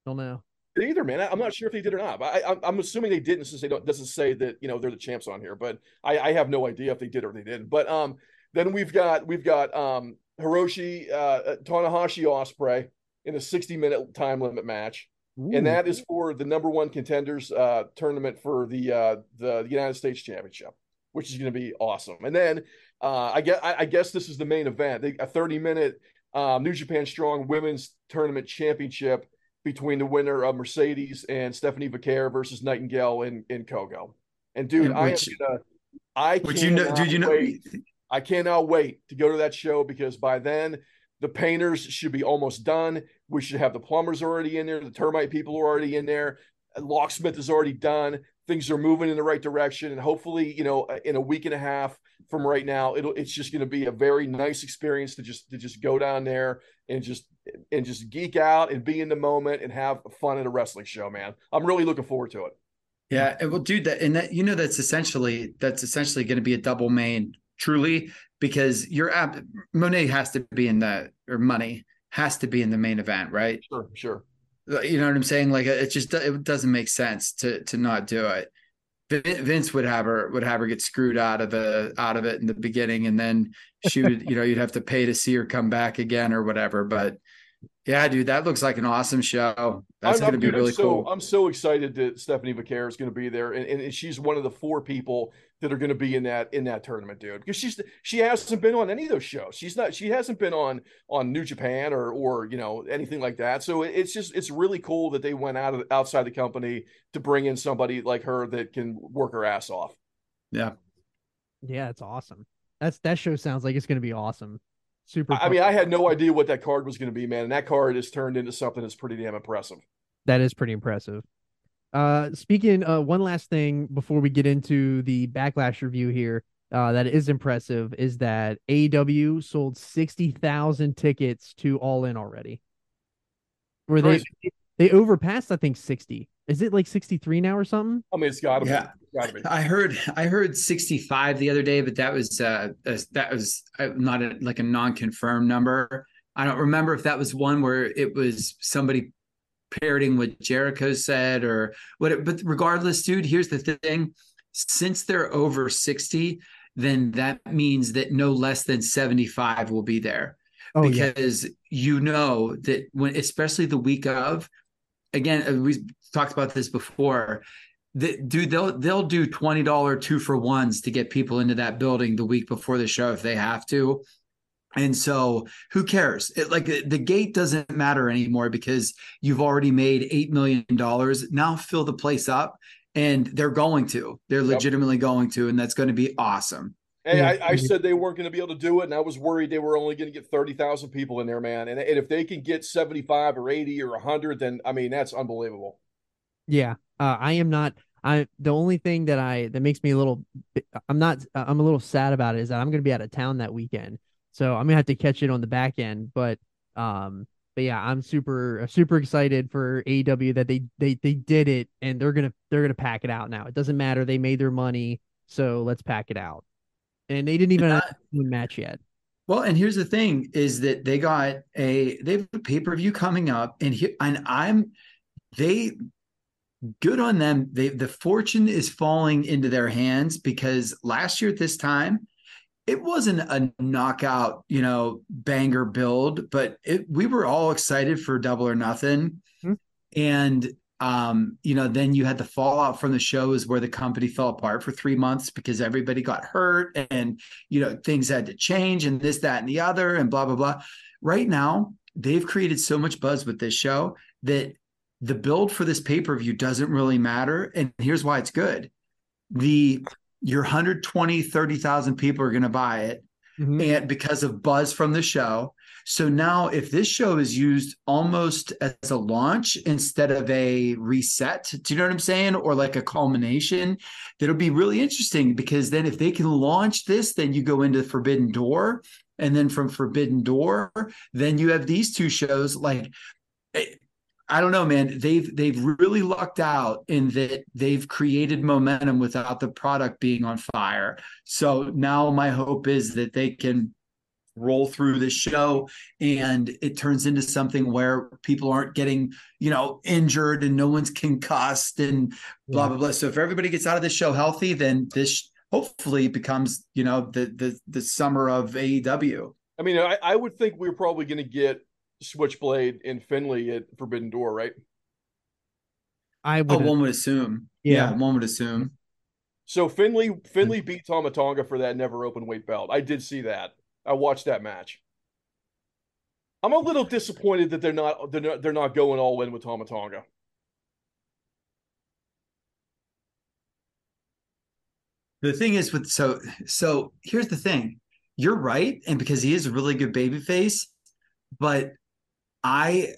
Don't know either, man. I, am not sure if they did or not. But I, am assuming they didn't, since they don't doesn't say that you know they're the champs on here. But I, I have no idea if they did or they didn't. But um, then we've got we've got um Hiroshi uh, Tanahashi Ospreay in a 60 minute time limit match. Ooh. And that is for the number one contenders uh, tournament for the uh, the United States Championship, which is going to be awesome. And then uh, I guess I, I guess this is the main event, a 30 minute um, New Japan Strong Women's Tournament Championship between the winner of Mercedes and Stephanie Vaquer versus Nightingale in in Kohgo. And dude, and which, I am gonna, I would you know, dude, you know, wait. I cannot wait to go to that show because by then the painters should be almost done. We should have the plumbers already in there. The termite people are already in there. Locksmith is already done things are moving in the right direction and hopefully you know uh, in a week and a half from right now it'll it's just going to be a very nice experience to just to just go down there and just and just geek out and be in the moment and have fun at a wrestling show man i'm really looking forward to it yeah And well dude that and that you know that's essentially that's essentially going to be a double main truly because your app monet has to be in the or money has to be in the main event right sure sure you know what I'm saying? Like it just it doesn't make sense to to not do it. Vince would have her would have her get screwed out of the out of it in the beginning, and then she would you know you'd have to pay to see her come back again or whatever. But yeah, dude, that looks like an awesome show. That's going to be really so, cool. I'm so excited that Stephanie Vaquer is going to be there, and, and she's one of the four people that are going to be in that in that tournament, dude. Because she's she hasn't been on any of those shows. She's not. She hasn't been on on New Japan or or you know anything like that. So it's just it's really cool that they went out of outside the company to bring in somebody like her that can work her ass off. Yeah, Yeah, it's awesome. That's that show sounds like it's going to be awesome. Super. I I mean, I had no idea what that card was going to be, man, and that card has turned into something that's pretty damn impressive. that is pretty impressive. Uh, speaking, uh, one last thing before we get into the backlash review here, uh, that is impressive is that AEW sold sixty thousand tickets to All In already. Where they they overpassed, I think sixty. Is it like sixty three now or something? I mean, it's got to Yeah. be. It's got to be. I heard I heard 65 the other day, but that was uh a- that was uh, not a, like a non-confirmed number. I don't remember if that was one where it was somebody parroting what Jericho said or what. But regardless, dude, here's the thing: since they're over 60, then that means that no less than 75 will be there. Oh yeah, because you know that when especially the week of again uh, we talked about this before that dude they'll they'll do $20 two for ones to get people into that building the week before the show if they have to and so who cares it, like the, the gate doesn't matter anymore because you've already made $8 million now fill the place up and they're going to they're Yep. legitimately going to and that's going to be awesome Hey, I, I said they weren't going to be able to do it, and I was worried they were only going to get thirty thousand people in there, man. And, and if they can get seventy-five or eighty or hundred, then I mean that's unbelievable. yeah. Uh, I am not. I the only thing that I that makes me a little. bi- I'm not. I'm a little sad about it is that I'm going to be out of town that weekend, so I'm gonna have to catch it on the back end. But um, but yeah, I'm super super excited for AEW that they they they did it and they're gonna they're gonna pack it out now. It doesn't matter. They made their money, so let's pack it out. And they didn't even have a match yet. Well, and here's the thing: is that they got a they have a pay per view coming up, and here and I'm they good on them. They the fortune is falling into their hands because last year at this time it wasn't a knockout, you know, banger build, but it we were all excited for Double or Nothing, Hmm. and um, you know, then you had the fallout from the shows where the company fell apart for three months because everybody got hurt and you know things had to change and this, that, and the other, and blah blah blah. Right now, they've created so much buzz with this show that the build for this pay-per-view doesn't really matter. And here's why it's good. The your 120, 30,000 people are going to buy it Mhm. and because of buzz from the show. So now, if this show is used almost as a launch instead of a reset, do you know what I'm saying? Or like a culmination, that'll be really interesting because then if they can launch this, then you go into Forbidden Door. And then from Forbidden Door, then you have these two shows. Like, eh, I don't know, man. They've they've really lucked out in that they've created momentum without the product being on fire. So now my hope is that they can roll through this show and it turns into something where people aren't getting, you know, injured and no one's concussed and blah Yeah. blah blah. So if everybody gets out of this show healthy, then this hopefully becomes, you know, the the the summer of AEW. I mean, I, I would think we're probably going to get Switchblade in Finley at Forbidden Door, right? I Oh, would. one would assume. Yeah. Yeah, one would assume. So Finley Finley hmm. beat Tama Tonga for that never open weight belt. I did see that. I watched that match. I'm a little disappointed that they're not they're not, they're not going all in with Tama Tonga. The thing is with so so here's the thing. You're right, and because he is a really good baby face, but I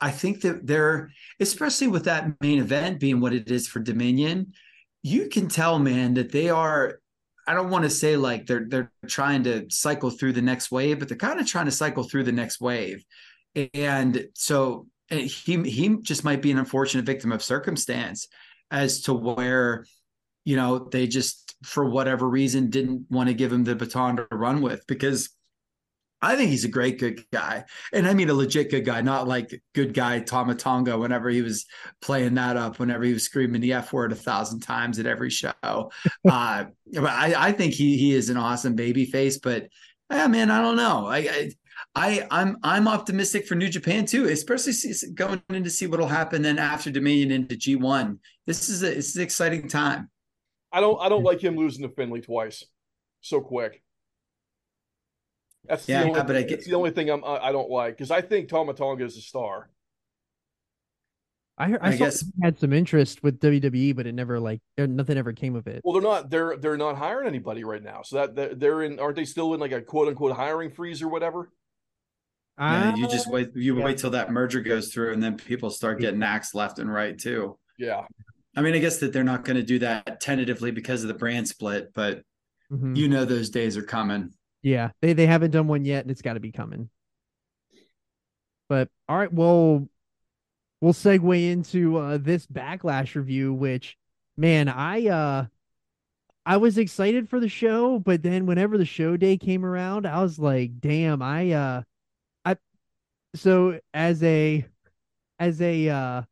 I think that they're especially with that main event being what it is for Dominion, you can tell, man, that they are. I don't want to say like they're they're trying to cycle through the next wave, but they're kind of trying to cycle through the next wave, and so and he he just might be an unfortunate victim of circumstance as to where you know they just for whatever reason didn't want to give him the baton to run with because I think he's a great good guy. And I mean a legit good guy, not like good guy Tama Tonga whenever he was playing that up, whenever he was screaming the F word a thousand times at every show. uh but I, I think he he is an awesome baby face, but yeah, man, I don't know. I, I I I'm I'm optimistic for New Japan too, especially see, going in to see what'll happen then after Dominion into G1. This is a this is an exciting time. I don't I don't like him losing to Finley twice so quick. That's the Yeah, only, but I that's get- the only thing I'm I I don't like because I think Tama Tonga is a star. I heard, I, I saw guess- he had some interest with WWE, but it never like er, nothing ever came of it. Well, they're not they're they're not hiring anybody right now. So that they're, they're in aren't they still in like a quote unquote hiring freeze or whatever? Yeah, you just wait. You yeah. wait till that merger goes through, and then people start getting axed left and right too. Yeah. I mean, I guess that they're not going to do that tentatively because of the brand split, but mhm. you know those days are coming. Yeah, they they haven't done one yet, and it's got to be coming. But all right, well, we'll segue into uh, this backlash review, which man, I uh, I was excited for the show, but then whenever the show day came around, I was like, damn, I uh, I so as a as a uh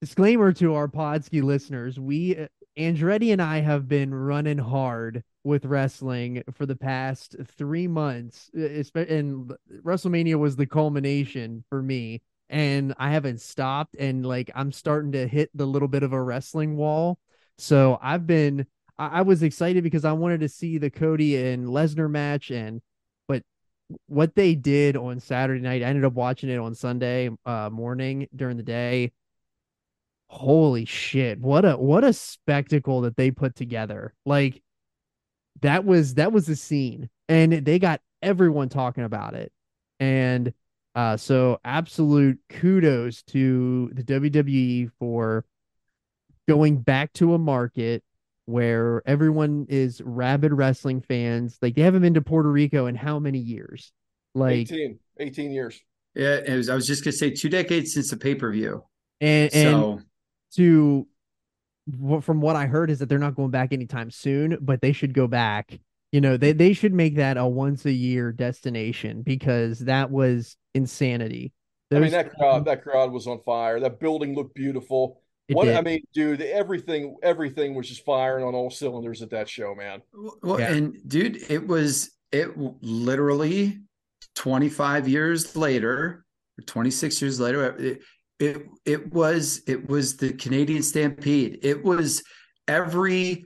disclaimer to our Podski listeners, we uh, Andretti and I have been running hard with wrestling for the past three months, uh, and WrestleMania was the culmination for me. And I haven't stopped, and like I'm starting to hit the little bit of a wrestling wall. So I've been, I, I was excited because I wanted to see the Cody and Lesnar match, and but what they did on Saturday night, I ended up watching it on Sunday uh, morning during the day holy shit what a what a spectacle that they put together like that was that was a scene and they got everyone talking about it and uh so absolute kudos to the WWE for going back to a market where everyone is rabid wrestling fans like they haven't been to Puerto Rico in how many years like 18, 18 years. Yeah, it was, I was just going to say two decades since the pay per view. and and So to wh- from what I heard is that they're not going back anytime soon, but they should go back. You know, they they should make that a once a year destination because that was insanity. I mean that crowd that crowd was on fire. That building looked beautiful. it what I mean, dude, everything everything was just firing on all cylinders at that show, man. Well, Yeah. and dude, it was it literally 25 years later, or 26 years later. It, it it was it was the Canadian Stampede. It was every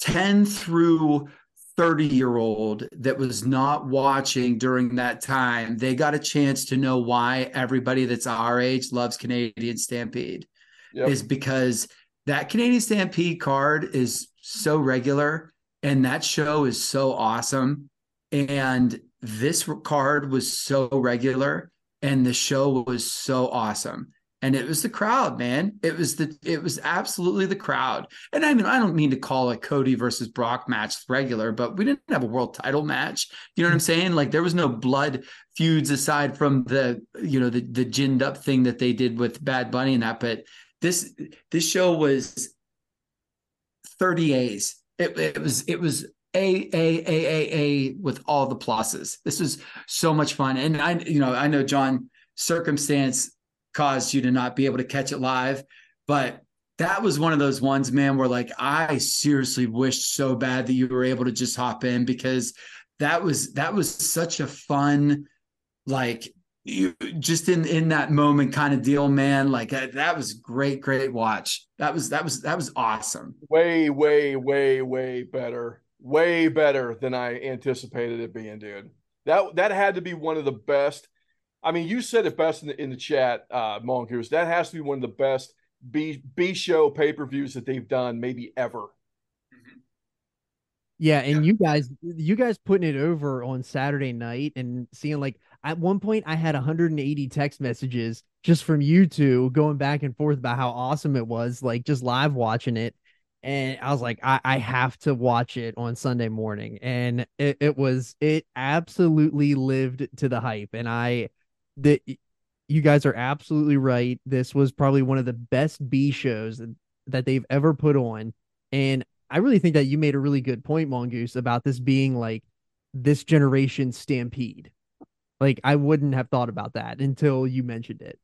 10 through 30 year old that was not watching during that time. They got a chance to know why everybody that's our age loves Canadian Stampede Yep. is because that Canadian Stampede card is so regular and that show is so awesome. And this card was so regular and the show was so awesome. And it was the crowd, man. It was the it was absolutely the crowd. And I mean, I don't mean to call a Cody versus Brock match regular, but we didn't have a world title match. You know what I'm saying? Like there was no blood feuds aside from the, you know, the the ginned up thing that they did with Bad Bunny and that. But this this show was 30 A's. It, it was it was a a a a a with all the pluses. This was so much fun, and I you know I know John circumstance caused you to not be able to catch it live, but that was one of those ones, man, where like I seriously wished so bad that you were able to just hop in because that was that was such a fun like you just in in that moment kind of deal man like that, that was great great watch that was that was that was awesome Way, way, way, way better. Way better than I anticipated it being, dude. That that had to be one of the best. I mean, you said it best in the in the chat, uh, Mongoose. That has to be one of the best B B show pay per views that they've done, maybe ever. Yeah, and you guys, you guys putting it over on Saturday night and seeing like at one point I had 180 text messages just from you two going back and forth about how awesome it was, like just live watching it. And I was like, I, I have to watch it on Sunday morning. And it, it was it absolutely lived to the hype. And I the you guys are absolutely right. This was probably one of the best B shows that, that they've ever put on. And I really think that you made a really good point, Mongoose, about this being like this generation stampede. Like I wouldn't have thought about that until you mentioned it.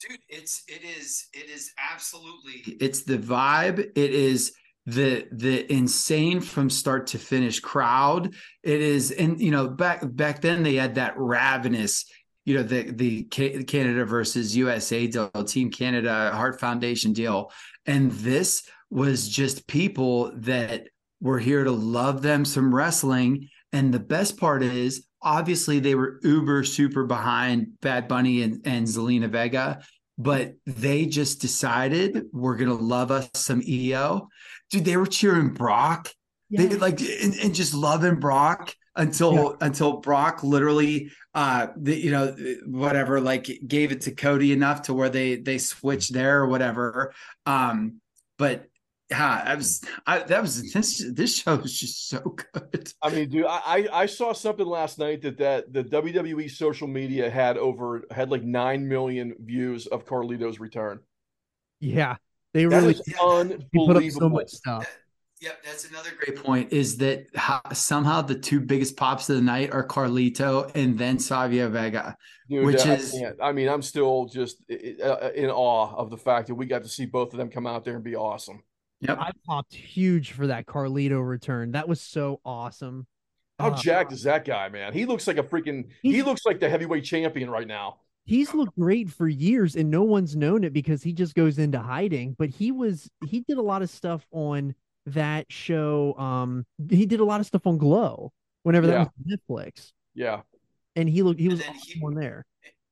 Dude it's it is it is absolutely it's the vibe. It is the the insane from start to finish crowd. It is and you know back back then they had that ravenous you know the the canada versus usa deal team canada heart foundation deal. And this was just people that were here to love them some wrestling. And the best part is obviously they were uber super behind bad bunny and, and zelina vega but they just decided we're gonna love us some EO. Dude, they were cheering Brock. They like and, and just loving Brock until Yeah. until Brock literally uh the, you know whatever like gave it to Cody enough to where they they switched there or whatever. Um but yeah, I was I that was this this show was just so good. I mean, dude, I I I saw something last night that that the WWE social media had over had like nine million views of Carlito's return. Yeah, they That really is he put up unbelievable. so much stuff. Yep, that's another great point. Is that how, somehow the two biggest pops of the night are Carlito and then Savio Vega. Dude, which I is- can't. I mean, I'm still just i- i- uh, in awe of the fact that we got to see both of them come out there and be awesome. Yep. I popped huge for that Carlito return. That was so awesome. How Uh, jacked is that guy, man? He looks like a freaking. He looks like the heavyweight champion right now. He's looked great for years and no one's known it because he just goes into hiding. But he was he did a lot of stuff on that show. Um he did a lot of stuff on Glow whenever Yeah. that was on Netflix. Yeah. And he looked he was then awesome he- on there.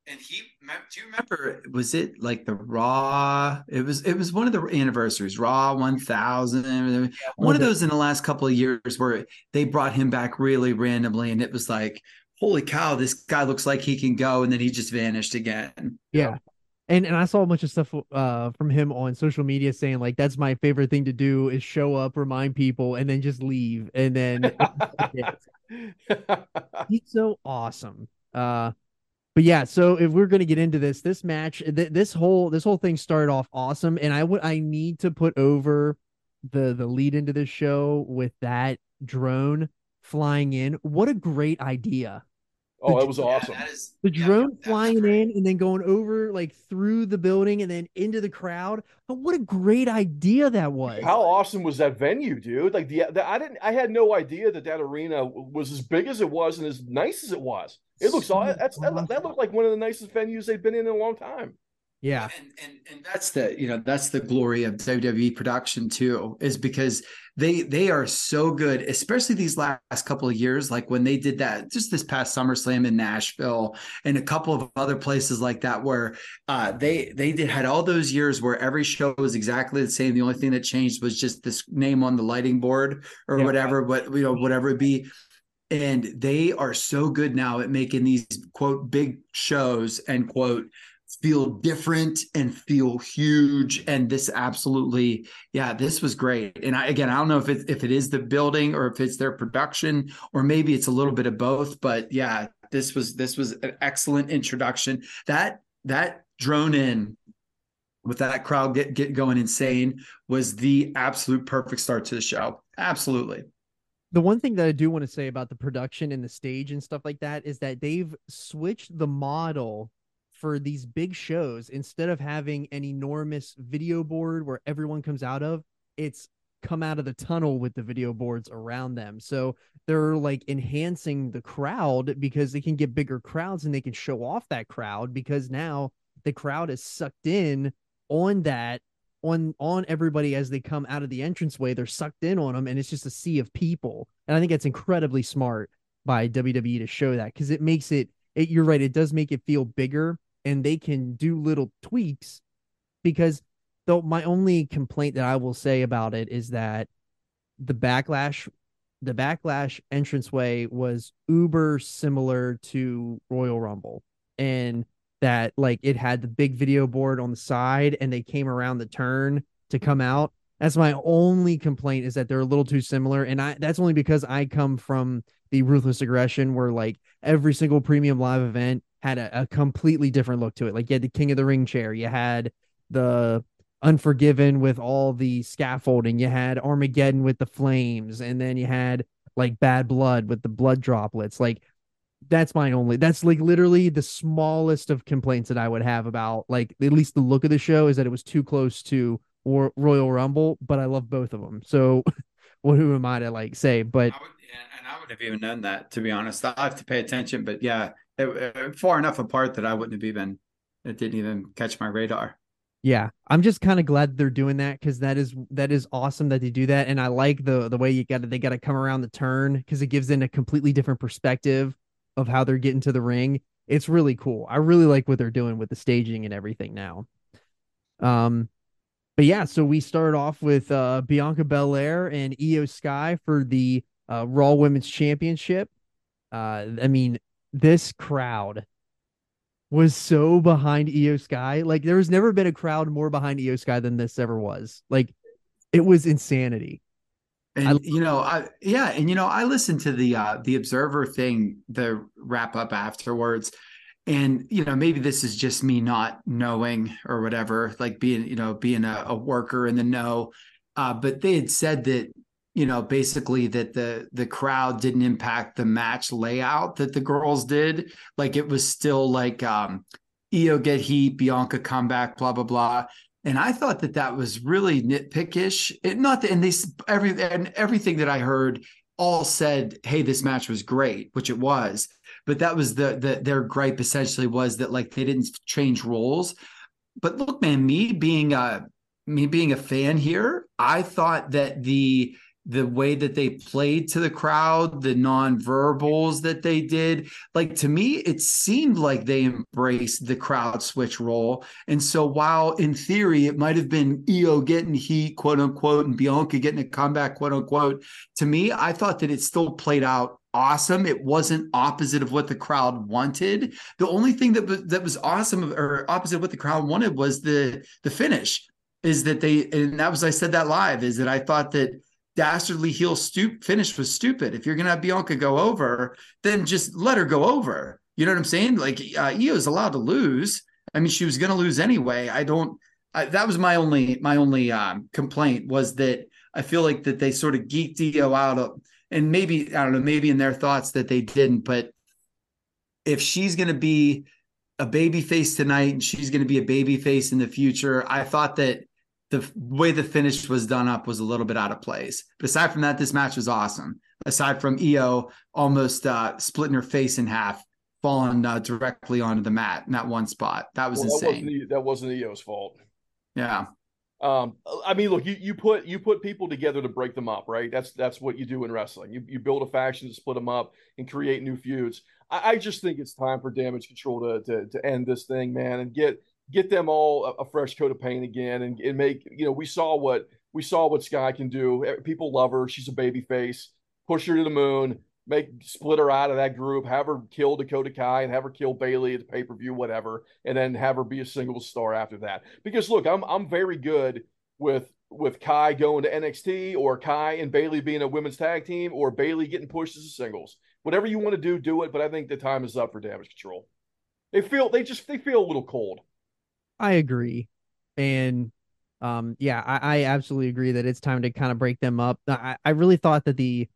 And he, do you remember? Was it like the Raw? It was. It was one of the anniversaries, Raw One Thousand. One of those in the last couple of years where they brought him back really randomly, and it was like, holy cow, this guy looks like he can go, and then he just vanished again. Yeah. And and I saw a bunch of stuff uh from him on social media saying like that's my favorite thing to do is show up, remind people, and then just leave. And then he's so awesome. Uh but yeah, so if we're gonna get into this, this match, th- this whole this whole thing started off awesome, and I would I need to put over the the lead into this show with that drone flying in. What a great idea! Oh, that was awesome. The drone flying in and then going over like through the building and then into the crowd. But what a great idea that was! How awesome was that venue, dude? Like the, the I didn't I had no idea that that arena was as big as it was and as nice as it was. It looks all So that's that, that looked like one of the nicest venues they've been in in a long time. Yeah, and, and and that's the you know that's the glory of WWE production too is because they they are so good especially these last couple of years like when they did that just this past SummerSlam in Nashville and a couple of other places like that where uh they they did had all those years where every show was exactly the same. The only thing that changed was just this name on the lighting board or Yeah. whatever but you know whatever it be. And they are so good now at making these quote big shows and quote feel different and feel huge. And this absolutely yeah this was great. And i again i don't know if it if it is the building or if it's their production or maybe it's a little bit of both but yeah this was this was an excellent introduction. That that drone in with that crowd get get going insane was the absolute perfect start to the show. Absolutely. The one thing that I do want to say about the production and the stage and stuff like that is that they've switched the model for these big shows instead of having an enormous video board where everyone comes out of it's come out of the tunnel with the video boards around them. So they're like enhancing the crowd because they can get bigger crowds and they can show off that crowd because now the crowd is sucked in on that on on everybody as they come out of the entranceway they're sucked in on them and it's just a sea of people. And i think that's incredibly smart by wwe to show that because it makes it, it you're right it does make it feel bigger and they can do little tweaks because though my only complaint that i will say about it is that the backlash the backlash entranceway was uber similar to royal rumble and that like it had the big video board on the side and they came around the turn to come out. That's my only complaint is that they're a little too similar. And I that's only because I come from the ruthless aggression where like every single premium live event had a, a completely different look to it. Like you had the King of the Ring chair, you had the Unforgiven with all the scaffolding, you had Armageddon with the flames, and then you had like Bad Blood with the blood droplets. Like that's my only that's like literally the smallest of complaints that I would have about like at least the look of the show is that it was too close to or Royal Rumble, but I love both of them. So what who am I to like say? But would, and I wouldn't have even known that to be honest. I have to pay attention, but yeah, far enough apart that I wouldn't have even it didn't even catch my radar. yeah, I'm just kind of glad they're doing that because that is that is awesome that they do that, and I like the the way you got they got to come around the turn because it gives them a completely different perspective of how they're getting to the ring. It's really cool. I really like what they're doing with the staging and everything now. Um, but yeah, so we start off with uh, Bianca Belair and Io Sky for the uh, Raw Women's Championship. Uh, I mean, this crowd was so behind Io Sky. Like, there has never been a crowd more behind Io Sky than this ever was. Like, it was insanity. And I- you know, I yeah, and you know, I listened to the uh the Observer thing, the wrap up afterwards. And you know, maybe this is just me not knowing or whatever, like being, you know, being a, a worker in the know. Uh, but they had said that, you know, basically that the the crowd didn't impact the match layout that the girls did. Like it was still like um Io get heat, Bianca come back, blah blah blah and I thought that that was really nitpickish. It, not that, and they every and everything that I heard all said, "Hey, this match was great," which it was. But that was the the their gripe essentially was that like they didn't change roles. But look, man, me being a me being a fan here, I thought that the the way that they played to the crowd, the non-verbals that they did, like to me, it seemed like they embraced the crowd switch role. And so while in theory it might have been Io getting heat, quote unquote, and Bianca getting a comeback, quote unquote, to me, I thought that it still played out awesome. It wasn't opposite of what the crowd wanted. The only thing that was that was awesome or opposite of what the crowd wanted was the the finish. Is that they and that was I said that live, is that I thought that dastardly heel stoop finish was stupid. If you're gonna have Bianca go over, then just let her go over. You know what I'm saying? Like uh, Io's allowed to lose. I mean, she was gonna lose anyway. I don't. I, that was my only my only um, complaint was that I feel like that they sort of geeked Io out of, and maybe I don't know, maybe in their thoughts that they didn't. But if she's gonna be a baby face tonight and she's to be a baby face in the future. I thought that the way the finish was done up was a little bit out of place. But aside from that, this match was awesome. Aside from Io almost uh, splitting her face in half, falling uh, directly onto the mat in that one spot. That was Well, that insane. wasn't, that wasn't Io's fault. yeah. Um, I mean, look, you, you put you put people together to break them up, right? That's that's what you do in wrestling. You you build a faction to split them up and create new feuds. I, I just think it's time for Damage Control to, to to end this thing, man, and get get them all a, a fresh coat of paint again, and, and make you know we saw what we saw what Sky can do. People love her. She's a baby face. Push her to the moon. Make split her out of that group. Have her kill Dakota Kai and have her kill Bayley at the pay per view, whatever, and then have her be a single star after that. Because look, I'm I'm very good with with Kai going to NXT or Kai and Bayley being a women's tag team or Bayley getting pushed as a singles. Whatever you want to do, do it. But I think the time is up for Damage Control. They feel they just they feel a little cold. I agree. And um yeah, I, I absolutely agree that it's time to kind of break them up. I, I really thought that the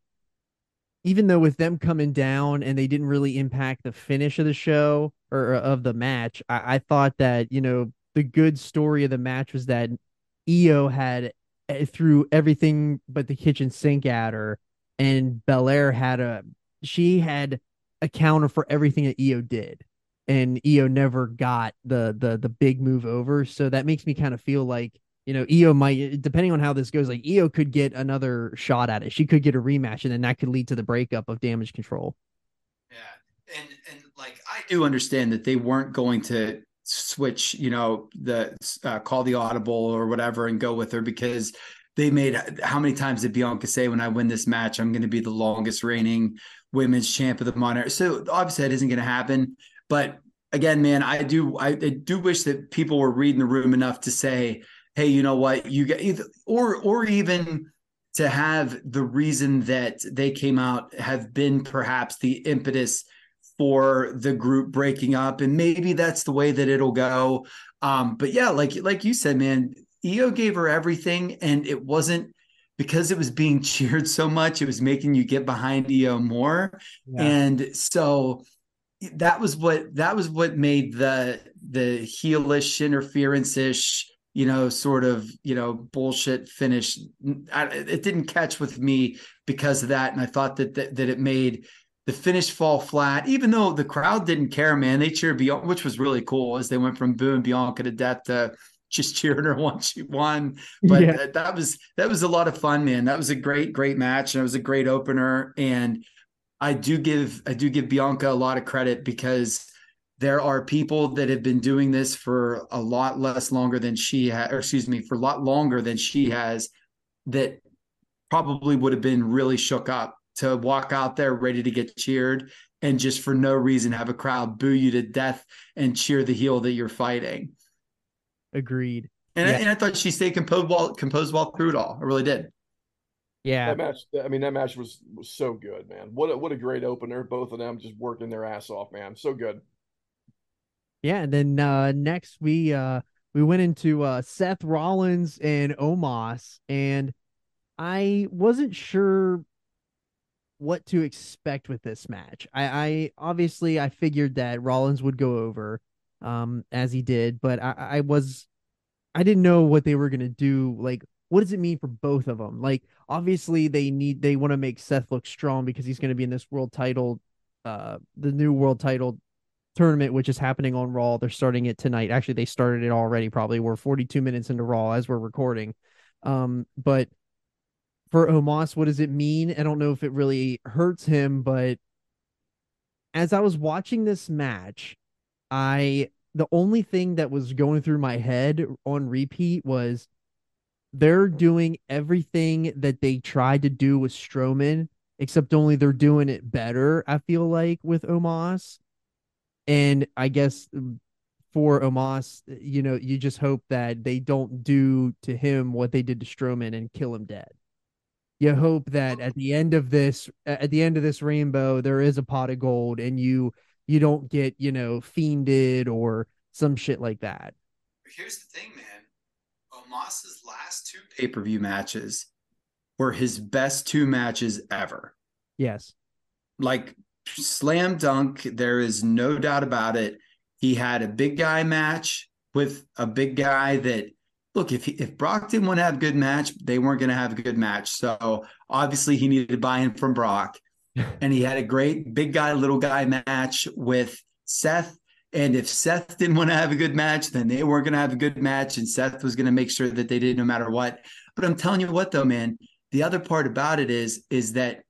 even though with them coming down and they didn't really impact the finish of the show or of the match, I, I thought that, you know, the good story of the match was that Io had eh, threw everything but the kitchen sink at her, and Belair had a she had a counter for everything that Io did and Io never got the the the big move over. So that makes me kind of feel like you know Io might, depending on how this goes, like Io could get another shot at it. She could get a rematch, and then that could lead to the breakup of Damage Control. Yeah, and and like I do understand that they weren't going to switch, you know, the uh, call the audible or whatever and go with her because they made how many times did Bianca say when I win this match I'm going to be the longest reigning women's champ of the modern. So obviously that isn't going to happen, but again, man, I do I, I do wish that people were reading the room enough to say, hey, you know what, you get either or or even to have the reason that they came out have been perhaps the impetus for the group breaking up. And maybe that's the way that it'll go. Um but yeah like like you said man io gave her everything. And it wasn't because it was being cheered so much it was making you get behind io more. Yeah. and so that was what that was what made the the heelish interference ish you know sort of you know bullshit finish. I, it didn't catch with me because of that and i thought that, that that it made the finish fall flat even though the crowd didn't care man. They cheered beyond which was really cool as they went from booing bianca to death to just cheering her once she won. But Yeah. that, that was that was a lot of fun man. That was a great great match and it was a great opener and I do give I do give Bianca a lot of credit because there are people that have been doing this for a lot less longer than she has, or excuse me, for a lot longer than she has, that probably would have been really shook up to walk out there ready to get cheered and just for no reason have a crowd boo you to death and cheer the heel that you're fighting. Agreed. And, Yeah. I, and I thought she stayed composed while composed while through it all. I really did. Yeah. That match, I mean, that match was was so good, man. What a, what a great opener. Both of them just working their ass off, man. So good. Yeah, and then uh next we uh we went into uh Seth Rollins and Omos and I wasn't sure what to expect with this match. I I obviously I figured that Rollins would go over um as he did, but I I was I didn't know what they were going to do like what does it mean for both of them? Like obviously they need they want to make Seth look strong because he's going to be in this world title uh the new world title tournament, which is happening on Raw. They're starting it tonight. Actually, they started it already. Probably we're 42 minutes into Raw as we're recording. Um, but for Omos, what does it mean? I don't know if it really hurts him, but as I was watching this match, I the only thing that was going through my head on repeat was they're doing everything that they tried to do with Strowman, except only they're doing it better. I feel like with Omos. And I guess mm, for Omos, you know, you just hope that they don't do to him what they did to Strowman and kill him dead. You hope that at the end of this, at the end of this rainbow, there is a pot of gold, and you you don't get you know fiended or some shit like that. Here's the thing, man. Omos's last two pay per view matches were his best two matches ever. Yes, Like slam dunk. There is no doubt about it. He had a big guy match with a big guy that look if he, if Brock didn't want to have a good match, they weren't going to have a good match. So obviously he needed to buy in from Brock, and he had a great big guy little guy match with Seth. And if Seth didn't want to have a good match, then they weren't going to have a good match, and Seth was going to make sure that they did no matter what. But I'm telling you what, though, man, the other part about it is is that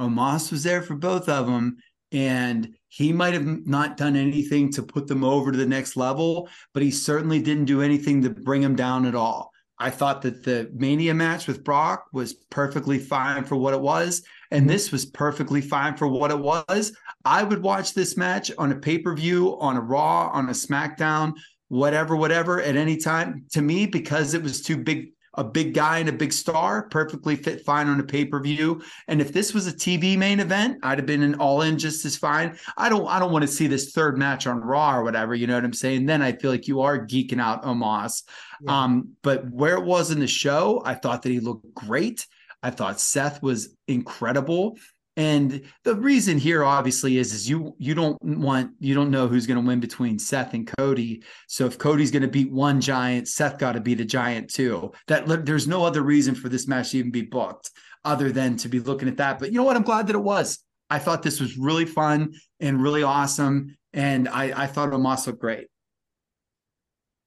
Omos was there for both of them, and he might have not done anything to put them over to the next level, but he certainly didn't do anything to bring them down at all. I thought that the Mania match with Brock was perfectly fine for what it was, and this was perfectly fine for what it was. I would watch this match on a pay per view, on a Raw, on a SmackDown, whatever, whatever, at any time. To me, because it was too big, a big guy and a big star, perfectly fit fine on a pay per view. And if this was a TV main event, I'd have been an all in just as fine. I don't, I don't want to see this third match on Raw or whatever. You know what I'm saying? Then I feel like you are geeking out Omos. Yeah. Um, but where it was in the show, I thought that he looked great. I thought Seth was incredible. And the reason here obviously is is you you don't want you don't know who's going to win between Seth and Cody. So if Cody's going to beat one giant, Seth got to beat a giant too. That there's no other reason for this match to even be booked other than to be looking at that. But you know what? I'm glad that it was. I thought this was really fun and really awesome, and I I thought Omos looked great.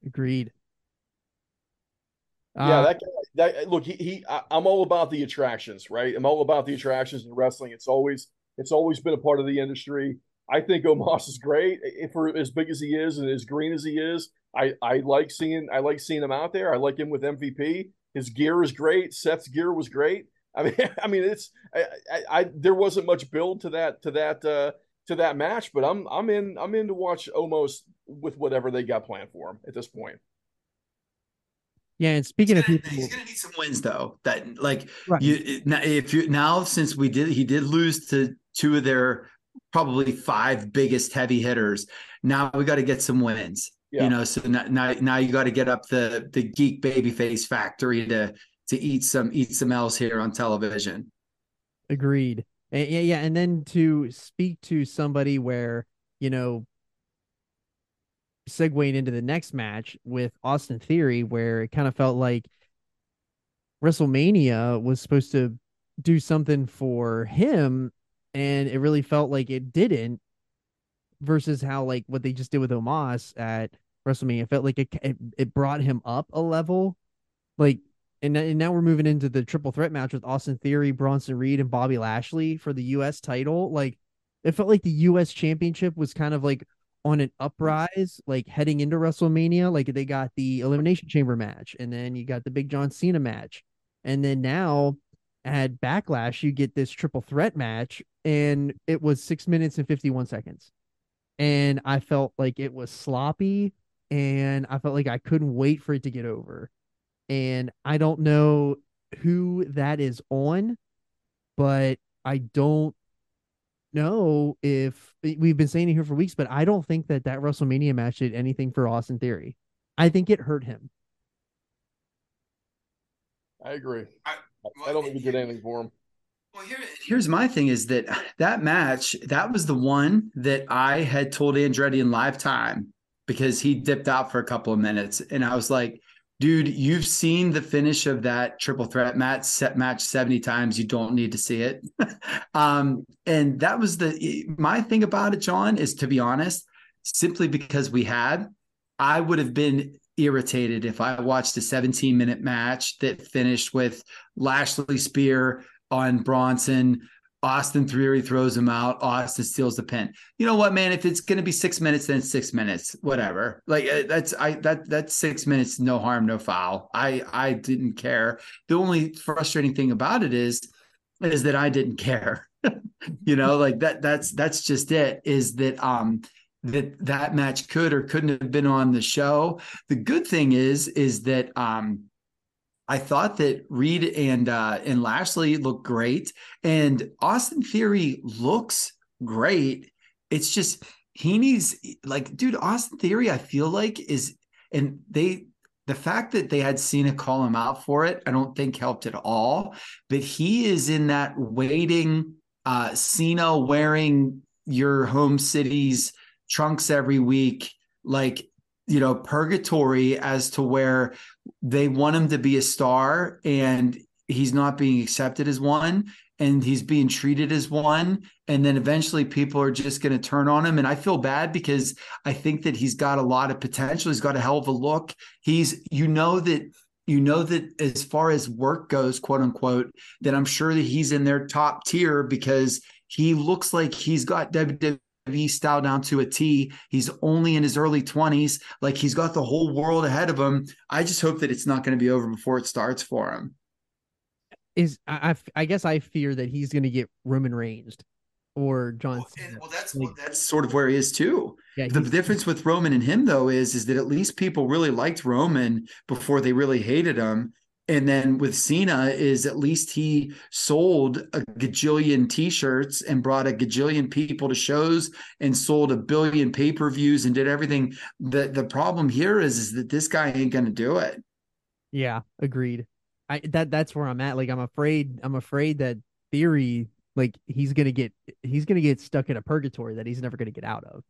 agreed. Yeah, Uh, that guy. That look, he, he I, I'm all about the attractions, right? I'm all about the attractions in wrestling. It's always it's always been a part of the industry. I think Omos is great if for as big as he is and as green as he is. I I like seeing I like seeing him out there. I like him with MVP. His gear is great. Seth's gear was great. I mean, I mean, it's I, I, I there wasn't much build to that to that uh, to that match, but I'm I'm in I'm in to watch Omos with whatever they got planned for him at this point. Yeah, and speaking of people, He's gonna need some wins though. That like Right. you if you now since we did he did lose to two of their probably five biggest heavy hitters. Now we got to get some wins. Yeah. You know, so now now, now you got to get up the the geek babyface factory to to eat some eat some else here on television. Agreed. And, yeah, yeah, and then to speak to somebody where you know, segueing into the next match with Austin Theory, where it kind of felt like WrestleMania was supposed to do something for him, and it really felt like it didn't. Versus how like what they just did with Omos at WrestleMania, it felt like it it, it brought him up a level, like and, and now we're moving into the triple threat match with Austin Theory, Bronson Reed, and Bobby Lashley for the U.S. title. Like, it felt like the U.S. championship was kind of like on an mm-hmm. uprise, like heading into WrestleMania. Like they got the Elimination Chamber match, and then you got the Big John Cena match, and then now at Backlash you get this triple threat match, and it was six minutes and fifty one seconds, and I felt like it was sloppy, and I felt like I couldn't wait for it to get over, and I don't know who that is on, but I don't know if eh, we've been saying it here for weeks, but I don't think that that WrestleMania match did anything for Austin Theory. I think it hurt him. I agree. I- I don't think he did anything for him. Well, here, here's my thing is that that match, that was the one that I had told Andretti in live time because he dipped out for a couple of minutes. And I was like, dude, you've seen the finish of that triple threat match set match 70 times. You don't need to see it. um, and that was the my thing about it, John, is to be honest, simply because we had, I would have been irritated if I watched a 17 minute match that finished with Lashley Spear on Bronson. Austin Theory throws him out. Austin steals the pin. You know what, man? If it's going to be six minutes, then six minutes. Whatever. Like uh, that's I that that's six minutes. No harm, no foul. I I didn't care. The only frustrating thing about it is is that I didn't care. you know, like that. That's that's just it. Is that um that that match could or couldn't have been on the show. The good thing is is that um I thought that Reed and uh and Lashley look great and Austin Theory looks great. It's just he needs like dude Austin Theory I feel like is and they the fact that they had Cena call him out for it I don't think helped at all but he is in that waiting uh Cena wearing your home city's trunks every week like you know purgatory as to where they want him to be a star and he's not being accepted as one and he's being treated as one and then eventually people are just going to turn on him. And i feel bad because i think that he's got a lot of potential. He's got a hell of a look. He's you know that you know that as far as work goes quote unquote that i'm sure that he's in their top tier because he looks like he's got WWE style down to a T. He's only in his early 20s. Like he's got the whole world ahead of him. I just hope that it's not going to be over before it starts for him. Is I I, guess I fear that he's going to get Roman Reigns or John Cena. Well, that's that's sort of where he is too. Yeah, The difference with Roman and him though is is that at least people really liked Roman before they really hated him. And then with Cena is at least he sold a gajillion t-shirts and brought a gajillion people to shows and sold a billion pay-per-views and did everything. The the problem here is is that this guy ain't gonna do it. Yeah, agreed. I that that's where I'm at. Like I'm afraid I'm afraid that theory like he's gonna get he's gonna get stuck in a purgatory that he's never gonna get out of.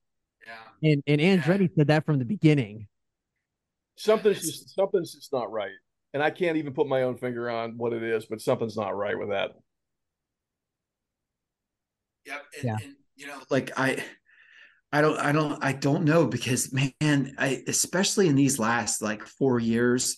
Yeah. And and Andretti said that from the beginning. Something's just something's just not right. And I can't even put my own finger on what it is, but something's not right with that. Yep. And, Yeah. and you know, like I I don't I don't I don't know because man, I especially in these last like four years,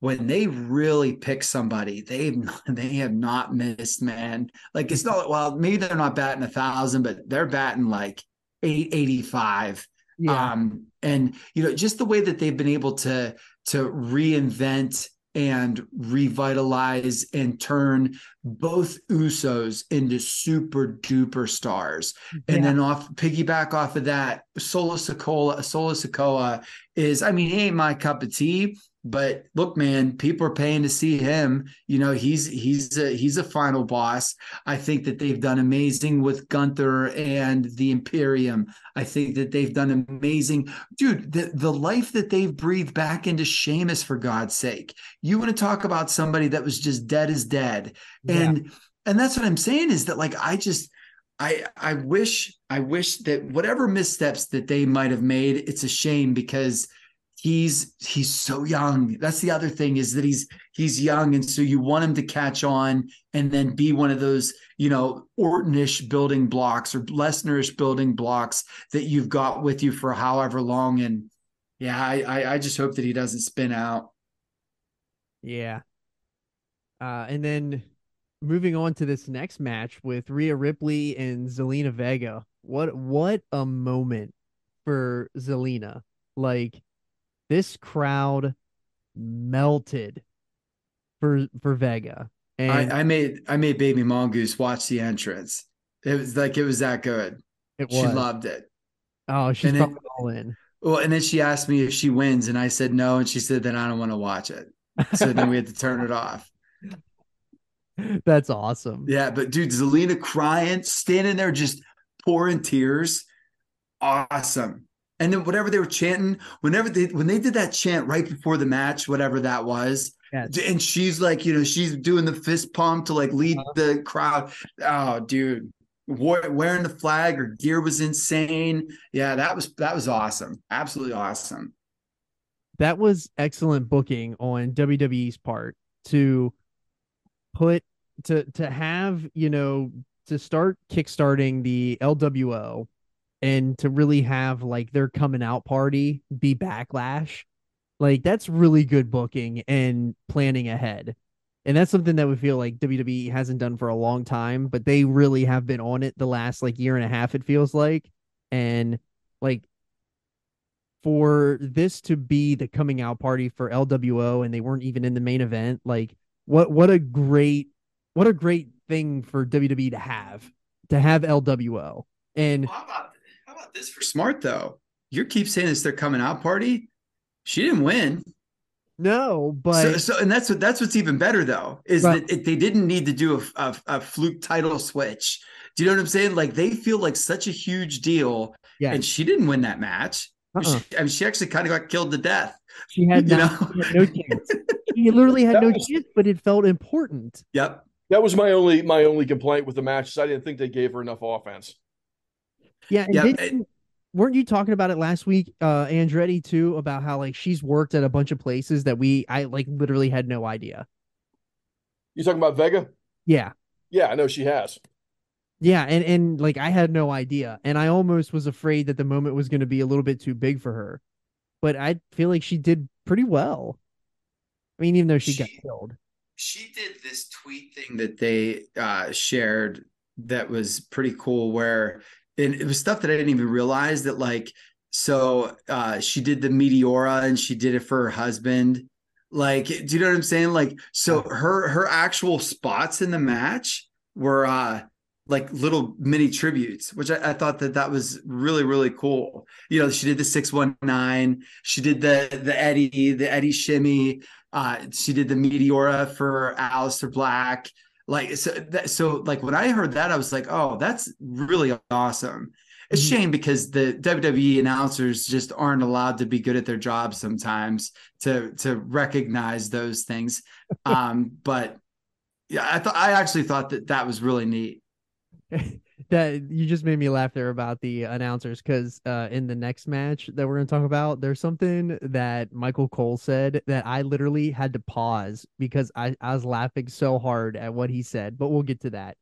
when they really pick somebody, they've not, they have not missed, man. Like it's not well, maybe they're not batting a thousand, but they're batting like eight eighty five. Yeah. Um, and you know, just the way that they've been able to to reinvent and revitalize and turn both Usos into super duper stars. And then off piggyback off of that, Solo Sokola, Solo Sikoa is, I mean, he ain't my cup of tea, but look, man, people are paying to see him. You know, he's he's a he's a final boss. I think that they've done amazing with Gunther and the Imperium. I think that they've done amazing, dude. The the life that they've breathed back into Sheamus, for God's sake. You want to talk about somebody that was just dead as dead, Yeah. and and that's what I'm saying is that like I just I I wish I wish that whatever missteps that they might have made, it's a shame because he's he's so young. That's the other thing is that he's he's young, and so you want him to catch on and then be one of those you know Ortonish building blocks or Lesnerish building blocks that you've got with you for however long. And yeah, I I, I just hope that he doesn't spin out. Yeah. Uh, and then moving on to this next match with Rhea Ripley and Zelina Vega. What what a moment for Zelina. Like this crowd melted for for Vega. And I, I made I made baby mongoose watch the entrance. It was like it was that good. it She was. loved it. oh, she's it- all in. Well, and then she asked me if she wins, and I said no, and she said then I don't want to watch it. So then we had to turn it off. That's awesome. Yeah, but dude, Zelina crying, standing there just pouring tears. Awesome. And then whatever they were chanting, whenever they when they did that chant right before the match, whatever that was, Yes. and she's like, you know, she's doing the fist pump to like lead uh-huh. the crowd. Oh, dude, wearing the flag or gear was insane. Yeah, that was that was awesome. Absolutely awesome. that was excellent booking on WWE's part to put to to have you know to start kickstarting the LWO and to really have like their coming out party be backlash like that's really good booking and planning ahead. And that's something that we feel like WWE hasn't done for a long time but they really have been on it the last like year and a half it feels like. And like for this to be the coming out party for LWO and they weren't even in the main event like what what a great what a great thing for WWE to have to have LWO and Well, how about this for smart though? You keep saying it's their coming out party. She didn't win. no but so, so and that's what that's what's even better though is Well- that it, they didn't need to do a, a, a fluke title switch. Do you know what I'm saying? Like they feel like such a huge deal, yeah and she didn't win that match. uh-uh. She, I mean, she actually kind of got killed to death. she had, you not, know? she had no chance she literally had That no was- chance but it felt important Yep. That was my only my only complaint with the match. Is I didn't think they gave her enough offense. Yeah, and Yeah, didn't it- weren't you talking about it last week, uh, Andretti too, about how like she's worked at a bunch of places that we I like literally had no idea. You talking about Vega? Yeah, Yeah, I know she has. yeah, and and like I had no idea, and I almost was afraid that the moment was going to be a little bit too big for her, but I feel like she did pretty well. I mean, even though she, got killed. she did this tweet thing that they uh, shared that was pretty cool where and it was stuff that i didn't even realize that like so uh, she did the meteora and she did it for her husband. Like do you know what i'm saying? Like so her her actual spots in the match were uh like little mini tributes which I, I thought that that was really really cool. You know she did the 619 she did the the eddie the eddie shimmy uh, she did the Meteora for Aleister Black. Like so, that, so like when I heard that, I was like, oh, that's really awesome. It's a Mhm. shame because the WWE announcers just aren't allowed to be good at their jobs sometimes to to recognize those things. Um, but yeah, I thought I actually thought that that was really neat. that you just made me laugh there about the announcers because uh, in the next match that we're going to talk about, there's something that Michael Cole said that I literally had to pause because I, I was laughing so hard at what he said. But we'll get to that.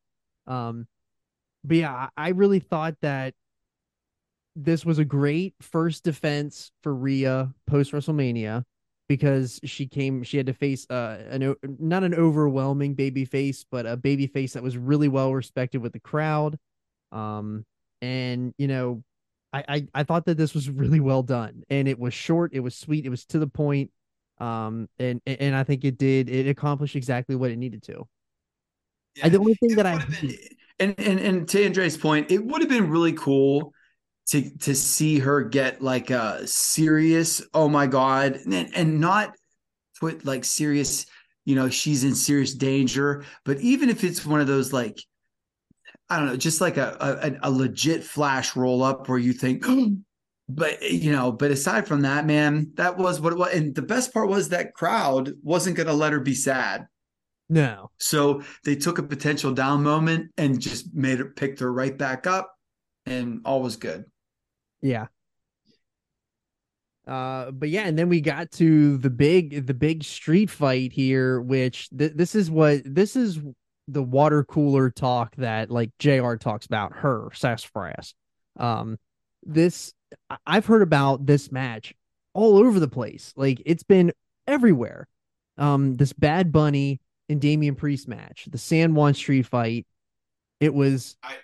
Um, but yeah, I really thought that this was a great first defense for Rhea post WrestleMania because she came she had to face uh an not an overwhelming baby face but a baby face that was really well respected with the crowd um and you know I, I i thought that this was really well done and it was short it was sweet it was to the point um and and i think it did it accomplished exactly what it needed to I, the only thing that i been- and and and to Andre's point, it would have been really cool to to see her get like a serious, oh my god, and and not put like serious, you know, she's in serious danger. But even if it's one of those like, I don't know, just like a a, a legit flash roll up where you think. But you know, but aside from that, man, that was what it was. And the best part was that crowd wasn't going to let her be sad. no So they took a potential down moment and just made her picked her right back up, and all was good. Yeah. Uh, but yeah, and then we got to the big, the big street fight here, which th- this is what this is the water cooler talk that like Jr. talks about her sassafras. Um, this I- I've heard about this match all over the place. Like it's been everywhere. Um, this Bad Bunny and Damian Priest match, the San Juan Street fight. It was I-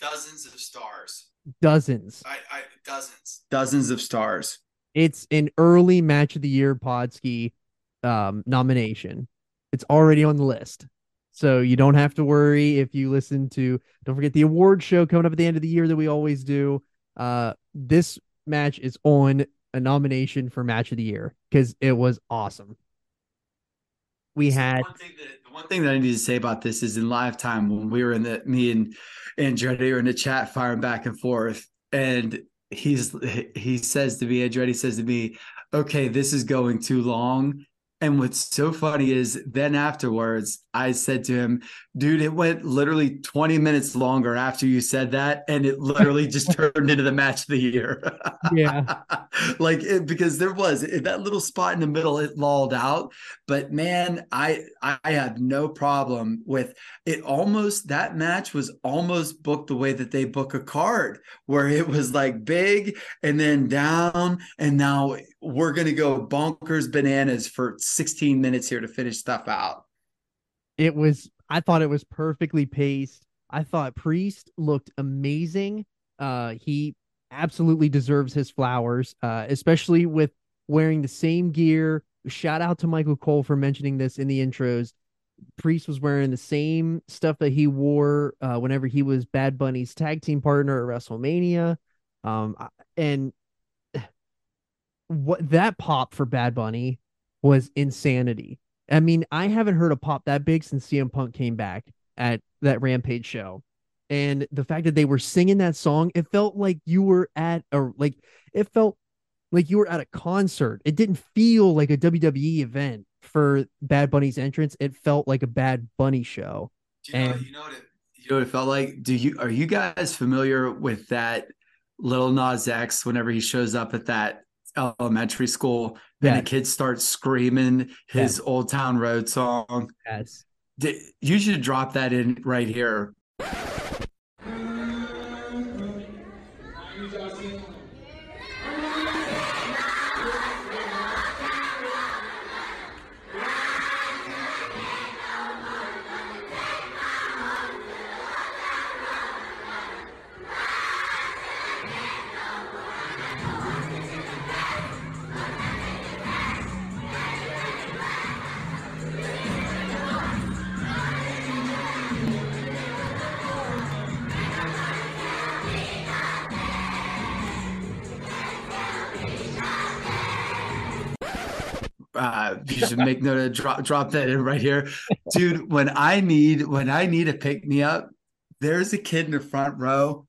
dozens of stars. Dozens. I, I dozens, dozens of stars. It's an early match of the year Podski um, nomination. It's already on the list. So you don't have to worry if you listen to don't forget the award show coming up at the end of the year that we always do. Uh this match is on a nomination for match of the year because it was awesome. We had one thing that the one thing that I need to say about this is in live time when we were in the me and Andretti were in the chat firing back and forth, and he's he says to me, Andretti says to me, "Okay, this is going too long." And what's so funny is then afterwards, I said to him, dude, it went literally 20 minutes longer after you said that. And it literally just turned into the match of the year. Yeah. like it, because there was that little spot in the middle, it lulled out. But man, I I have no problem with it. Almost that match was almost booked the way that they book a card, where it was like big and then down, and now we're gonna go bonkers bananas for 16 minutes here to finish stuff out. it was I thought it was perfectly paced. I thought Priest looked amazing. Uh he absolutely deserves his flowers, uh, especially with wearing the same gear. Shout out to Michael Cole for mentioning this in the intros. Priest was wearing the same stuff that he wore uh, whenever he was Bad Bunny's tag team partner at WrestleMania. Um, and what that pop for Bad Bunny was insanity. I mean, I haven't heard a pop that big since CM Punk came back at that Rampage show. And the fact that they were singing that song, it felt like you were at a like it felt like you were at a concert. It didn't feel like a WWE event for Bad Bunny's entrance. It felt like a Bad Bunny show. You know, And- you know what it you know what it felt like? Do you are you guys familiar with that Lil Nas X whenever he shows up at that elementary school then Yeah. the kids start screaming his Old Town Road song? Yes. You should drop that in right here. you should make note of drop drop that in right here. Dude when i need when i need a pick me up there's a kid in the front row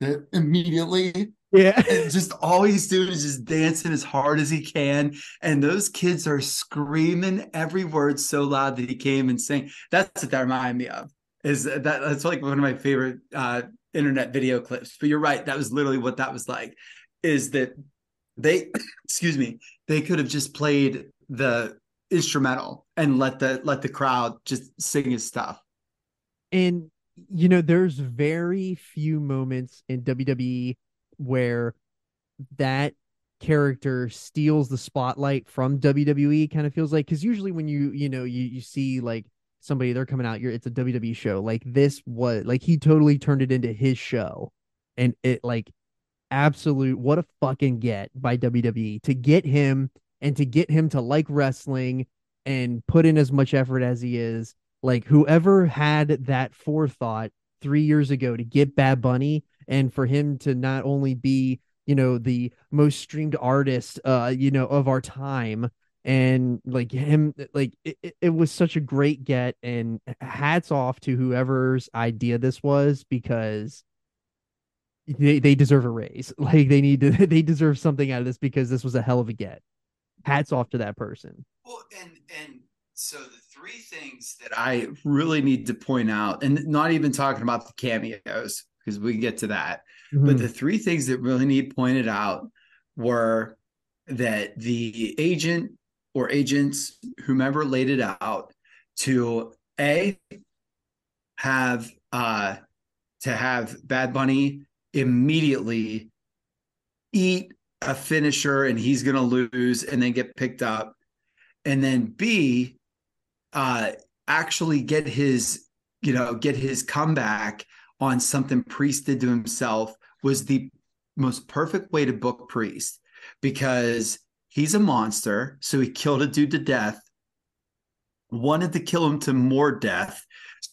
that immediately Yeah. and just all he's doing is just dancing as hard as he can. And those kids are screaming every word so loud that he came and sang that's what that reminded me of is that that's like one of my favorite uh internet video clips. But you're right that was literally what that was like is that they excuse me they could have just played the instrumental and let the let the crowd just sing his stuff. And you know, there's very few moments in WWE where that character steals the spotlight from WWE kind of feels like cuz usually when you you know you you see like somebody they're coming out you're it's a WWE show like this was like he totally turned it into his show. And it like absolute what a fucking get by WWE to get him and to get him to like wrestling and put in as much effort as he is like whoever had that forethought three years ago to get Bad Bunny and for him to not only be, you know, the most streamed artist, uh, you know, of our time, and like him, like it, it- was such a great get, and hats off to whoever's idea this was because they they deserve a raise. Like they need to, they deserve something out of this because this was a hell of a get. Hats off to that person. Well, and and so the three things that I really need to point out, and not even talking about the cameos because we can get to that, but the three things that really need pointed out were that the agent or agents, whomever laid it out, to a have uh to have Bad Bunny immediately eat a finisher and he's going to lose and then get picked up and then b uh actually get his you know get his comeback on something Priest did to himself was the most perfect way to book Priest because he's a monster. So he killed a dude to death, wanted to kill him to more death.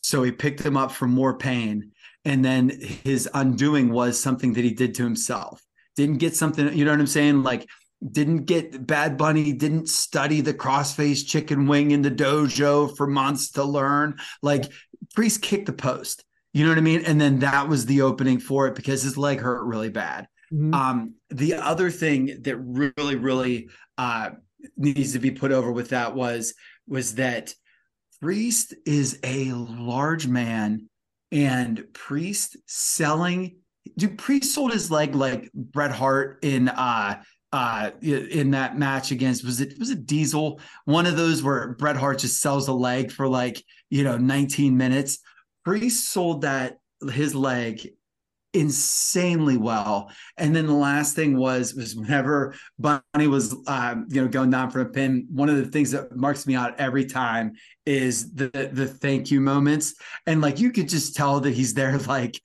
So he picked him up for more pain. And then his undoing was something that he did to himself. Didn't get something, you know what I'm saying? Like, didn't get Bad Bunny, didn't study the crossface chicken wing in the dojo for months to learn. Like, Priest kicked the post. You know what I mean? And then that was the opening for it because his leg hurt really bad. Mhm. Um, the other thing that really, really uh, needs to be put over with that was was that Priest is a large man, and Priest selling. Dude, Priest sold his leg like Bret Hart in uh uh in that match against was it was it Diesel one of those where Bret Hart just sells a leg for like you know 19 minutes. Priest sold that his leg insanely well. And then the last thing was was whenever Bunny was um, you know going down for a pin, one of the things that marks me out every time is the the thank you moments. And like you could just tell that he's there like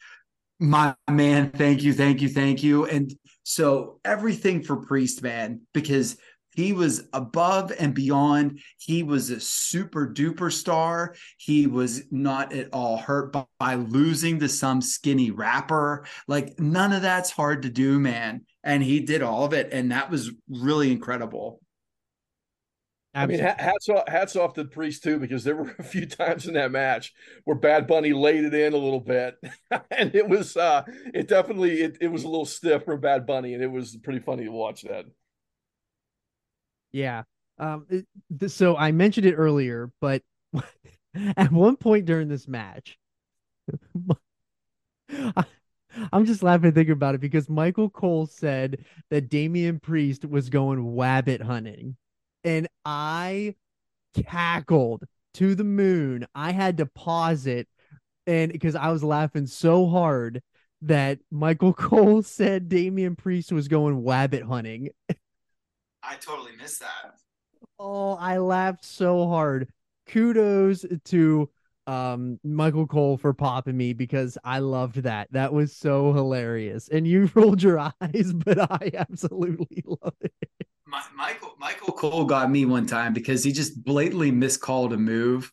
my man, thank you, thank you, thank you. And so everything for Priest, man, because he was above and beyond. He was a super duper star. He was not at all hurt by, by losing to some skinny rapper. Like none of that's hard to do, man. And he did all of it. And that was really incredible. I mean, hats off, hats off to the Priest too, because there were a few times in that match where Bad Bunny laid it in a little bit, and it was, uh, it definitely, it, it was a little stiff for Bad Bunny, and it was pretty funny to watch that. Yeah. Um. it- so I mentioned it earlier, but at one point during this match, I, am just laughing thinking about it because Michael Cole said that Damian Priest was going wabbit hunting, and I cackled to the moon. I had to pause it, and because I was laughing so hard that Michael Cole said Damian Priest was going wabbit hunting. I totally missed that. Oh, I laughed so hard. Kudos to um Michael Cole for popping me because I loved that. That was so hilarious. And you rolled your eyes, but I absolutely love it. My, Michael Michael Cole got me one time because he just blatantly miscalled a move.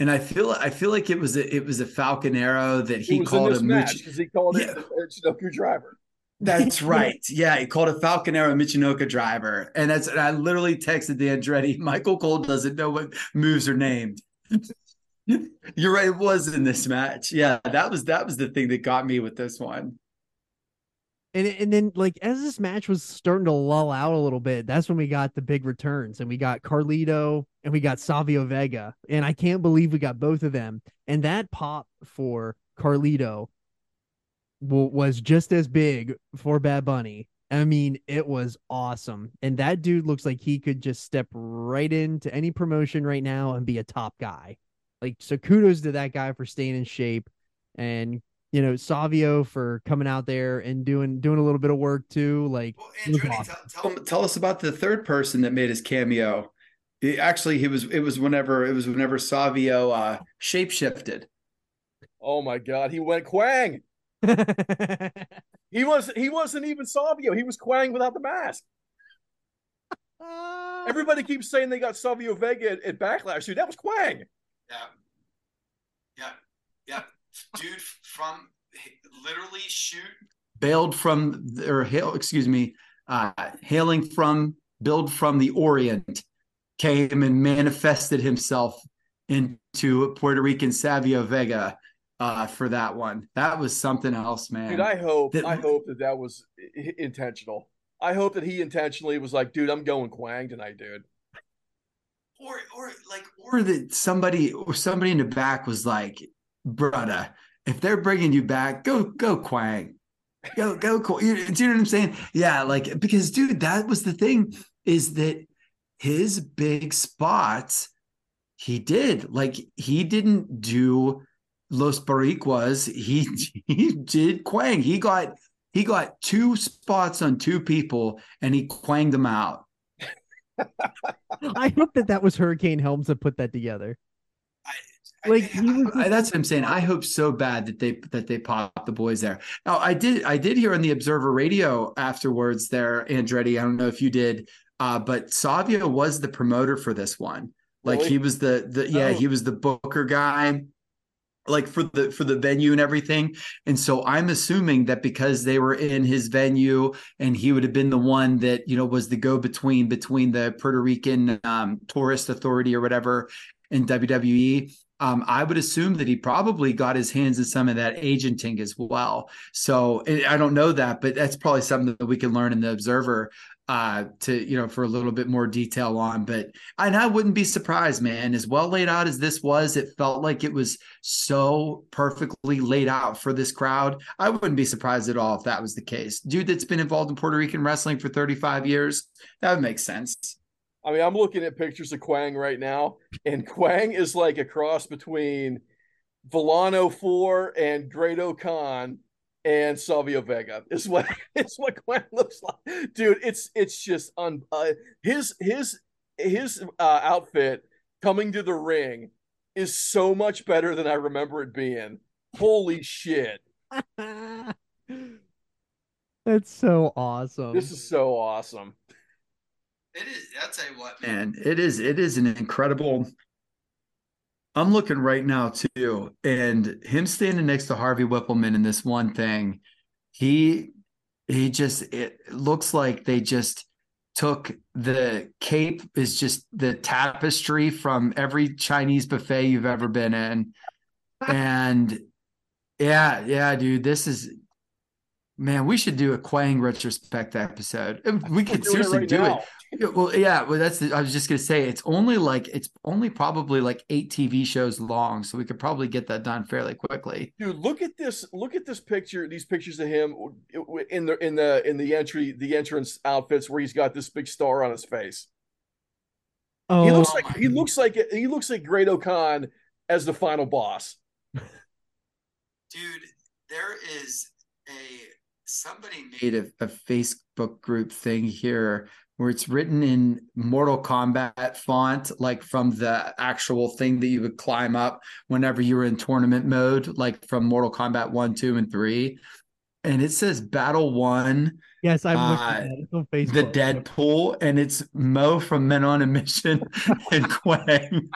And I feel I feel like it was a it was a Falcon arrow that he called in a match because he called Yeah. it the Sudoku driver. That's right. Yeah, he called a Falcon Arrow Michinoku driver. And that's and I literally texted the Andretti, Michael Cole doesn't know what moves are named. You're right, it was in this match. Yeah, that was that was the thing that got me with this one. And and then like as this match was starting to lull out a little bit, that's when we got the big returns and we got Carlito and we got Savio Vega. And I can't believe we got both of them. And that pop for Carlito w- was just as big for Bad Bunny. I mean, it was awesome. And that dude looks like he could just step right into any promotion right now and be a top guy. Like, so kudos to that guy for staying in shape. And, you know, Savio for coming out there and doing doing a little bit of work too. Like, Well, it was Andretti, awesome. tell, tell, tell us about the third person that made his cameo. He- actually, he was it was whenever it was whenever Savio uh shapeshifted. Oh my God, he went Quang. He was he wasn't even Savio. He was Quang without the mask. Everybody keeps saying they got Savio Vega at, at Backlash. Dude, that was Quang. Yeah. Yeah. Yeah. Dude from literally shoot bailed from or hail excuse me uh hailing from build from the orient came and manifested himself into Puerto Rican Savio Vega uh for that one. That was something else, man. Dude, I hope That- I hope that that was i- intentional. I hope that he intentionally was like, dude, I'm going Quang tonight, dude. or or like or that somebody or somebody in the back was like brother if they're bringing you back go go quang go go Qu-" you, do you know what i'm saying? Yeah like because dude that was the thing is that his big spots he did. Like he didn't do Los Boricuas he he did quang. He got he got two spots on two people and he quanged them out. I hope that that was Hurricane Helms that put that together. Like he was I- that's what I'm saying. I hope so bad that they that they pop the boys there. Now I did I did hear on the Observer Radio afterwards there, Andretti. I don't know if you did, uh, but Savio was the promoter for this one. Like Really? he was the the yeah Oh. he was the booker guy, like for the for the venue and everything. And so I'm assuming that because they were in his venue and he would have been the one that you know was the go between between the Puerto Rican um, tourist authority or whatever in WWE. Um, I would assume that he probably got his hands in some of that agenting as well. So I I don't know that, but that's probably something that we can learn in the Observer uh, to you know for a little bit more detail on. But and I wouldn't be surprised, man. As well laid out as this was, it felt like it was so perfectly laid out for this crowd. I wouldn't be surprised at all if that was the case. Dude that's been involved in Puerto Rican wrestling for 35 years, that would make sense. I mean, I'm looking at pictures of Quang right now, and Quang is like a cross between Volano Four and Great O'Con and Savio Vega. Is what is what Quang looks like, dude. It's it's just un uh, his his his uh, outfit coming to the ring is so much better than I remember it being. Holy shit! That's so awesome. This is so awesome. It is. I'll tell you what, man. It is. It is an incredible. I'm looking right now too, and him standing next to Harvey Wippleman in this one thing, he he just it looks like they just took the cape is just the tapestry from every Chinese buffet you've ever been in, and yeah, yeah, dude, this is. Man, we should do a Quang retrospect episode. We could seriously right do it. Now. Yeah, well, yeah, well, that's the, I was just gonna say it's only like it's only probably like eight TV shows long, so we could probably get that done fairly quickly. Dude, look at this! Look at this picture. These pictures of him in the in the in the entry the entrance outfits where he's got this big star on his face. oh, He looks like he looks like he looks like Great Khan as the final boss. Dude, there is a somebody made a, a Facebook group thing here where it's written in Mortal Kombat font, like from the actual thing that you would climb up whenever you were in tournament mode, like from Mortal Kombat one, two, and three. And it says Battle One. yes, I'm looking uh, at it. On Facebook. the Deadpool, and it's Mo from Men on a Mission and Quang.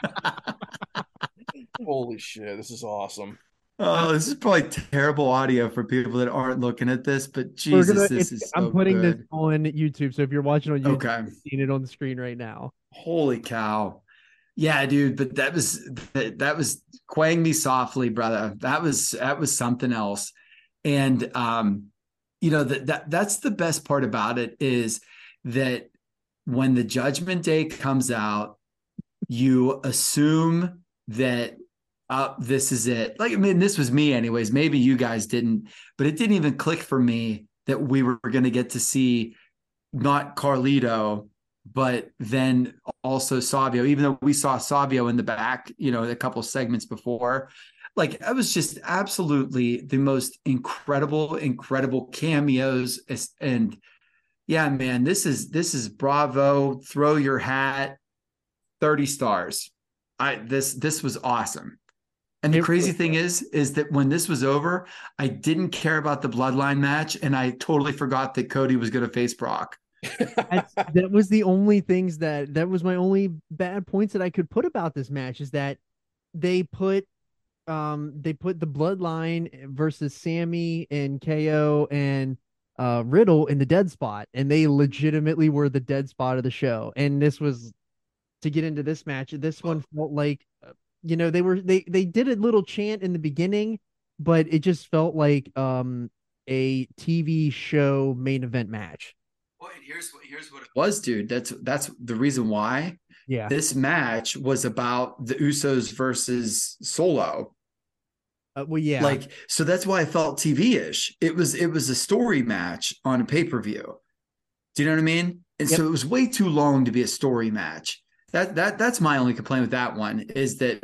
Holy shit, this is awesome. Oh, this is probably terrible audio for people that aren't looking at this, but Jesus, gonna- this is. I'm so putting good. this on YouTube, so if you're watching on YouTube, Okay. you're seeing it on the screen right now. Holy cow. Yeah, dude, but that was that, that was Quang me softly, brother. That was that was something else. And um, you know, that that that's the best part about it is that when the judgment day comes out, you assume that uh, this is it. Like, I mean, this was me, anyways. Maybe you guys didn't, but it didn't even click for me that we were going to get to see not Carlito, but then also Savio, even though we saw Savio in the back, you know, a couple segments before. Like, I was just absolutely the most incredible, incredible cameos. And yeah, man, this is this is bravo. Throw your hat, 30 stars. I this this was awesome. And the crazy thing is, is that when this was over, I didn't care about the bloodline match, and I totally forgot that Cody was going to face Brock. That was the only things that that was my only bad points that I could put about this match is that they put um they put the bloodline versus Sami and KO and uh Riddle in the dead spot and they legitimately were the dead spot of the show and this was to get into this match this one felt like uh, you know they were they they did a little chant in the beginning but it just felt like um a TV show main event match Well, and here's what here's what it was, dude. That's that's the reason why yeah this match was about the Usos versus Solo. uh, well yeah Like, so that's why I felt TV-ish. It was it was a story match on a pay-per-view. Do you know what I mean? And so it was way too long to be a story match. That that that's my only complaint with that one is that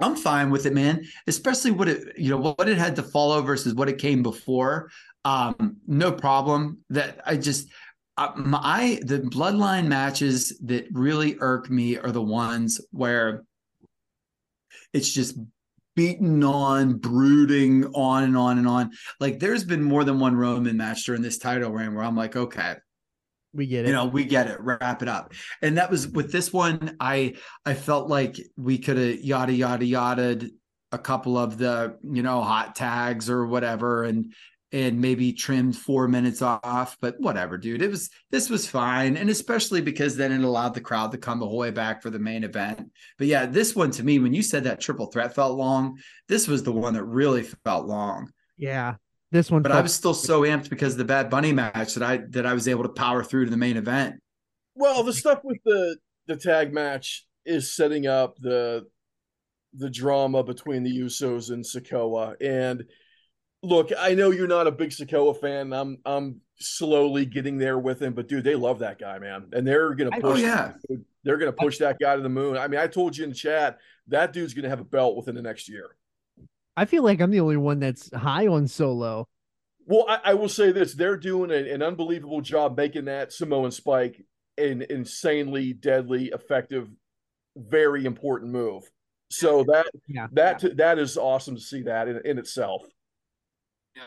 I'm fine with it, man. Especially what it you know what it had to follow versus what it came before. Um, no problem. That I just uh, my the bloodline matches that really irk me are the ones where it's just beaten on, brooding on and on and on. Like there's been more than one Roman match during this title reign where I'm like, okay, We get it. you know, we get it, wrap it up. And that was with this one, I I felt like we could have yada yada yada a couple of the, you know, hot tags or whatever and and maybe trimmed four minutes off, but whatever, dude. It was this was fine. And especially because then it allowed the crowd to come the whole way back for the main event. But yeah, this one to me, when you said that triple threat felt long, this was the one that really felt long. yeah. This one But I was still so amped because of the Bad Bunny match that I that I was able to power through to the main event. Well, the stuff with the the tag match is setting up the the drama between the Usos and Sikoa. And look, I know you're not a big Sikoa fan. I'm I'm slowly getting there with him, but dude, they love that guy, man, and they're gonna push. Oh, yeah. they're gonna push that guy to the moon. I mean, I told you in the chat that dude's gonna have a belt within the next year. I feel like I'm the only one that's high on Solo. Well, I, I will say this: they're doing a, an unbelievable job making that Samoan Spike an insanely deadly, effective, very important move. So that Yeah. that that is awesome to see that in, in itself. Yeah,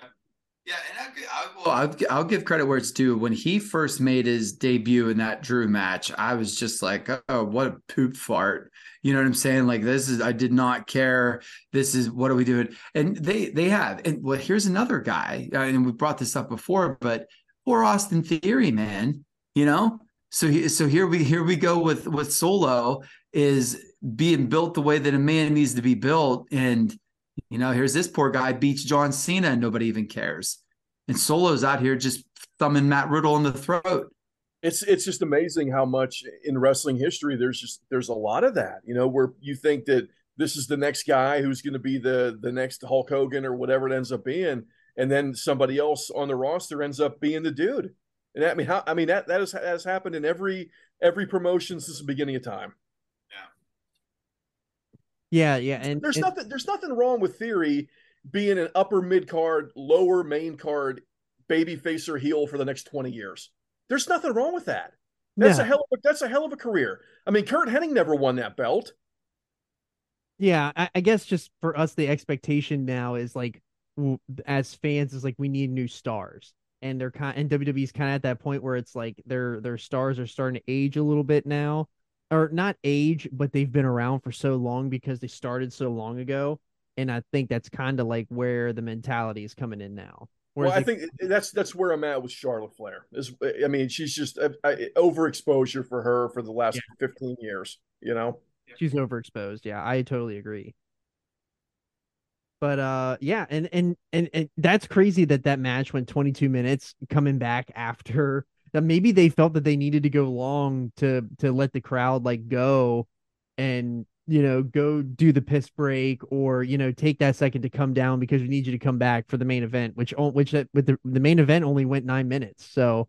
yeah, and I, I will. I'll, I'll give credit where it's due. When he first made his debut in that Drew match, I was just like, "Oh, what a poop fart!" You know what I'm saying? Like this is. I did not care. This is what are we doing? And they they have. And well, here's another guy, uh, and we brought this up before, but poor Austin Theory, man. You know. So he, so here we here we go with with Solo is being built the way that a man needs to be built, and you know, here's this poor guy beats John Cena and nobody even cares. And Solo's out here just thumbing Matt Riddle in the throat. It's it's just amazing how much in wrestling history there's just there's a lot of that. You know, where you think that this is the next guy who's going to be the the next Hulk Hogan or whatever it ends up being, and then somebody else on the roster ends up being the dude. And I mean, how I mean that that has, that has happened in every every promotion since the beginning of time. Yeah, yeah, and There's and- nothing there's nothing wrong with theory being an upper mid card, lower main card, baby face or heel for the next 20 years. There's nothing wrong with that. That's Yeah. a hell of a that's a hell of a career. I mean, Curt Hennig never won that belt. Yeah, I, I guess just for us, the expectation now is like, as fans, is like we need new stars, and they're kind and WWE's kind of at that point where it's like their their stars are starting to age a little bit now, or not age, but they've been around for so long because they started so long ago, and I think that's kind of like where the mentality is coming in now. Well, I think that's that's where I'm at with Charlotte Flair. Is I mean, she's just uh, uh, overexposure for her for the last 15 years. You know, She's overexposed. Yeah, I totally agree. But uh yeah, and and and, and that's crazy that that match went 22 minutes coming back after that maybe they felt that they needed to go long to to let the crowd like go and you know go do the piss break or you know take that second to come down because we need you to come back for the main event which o- which that with the, the main event only went 9 minutes. So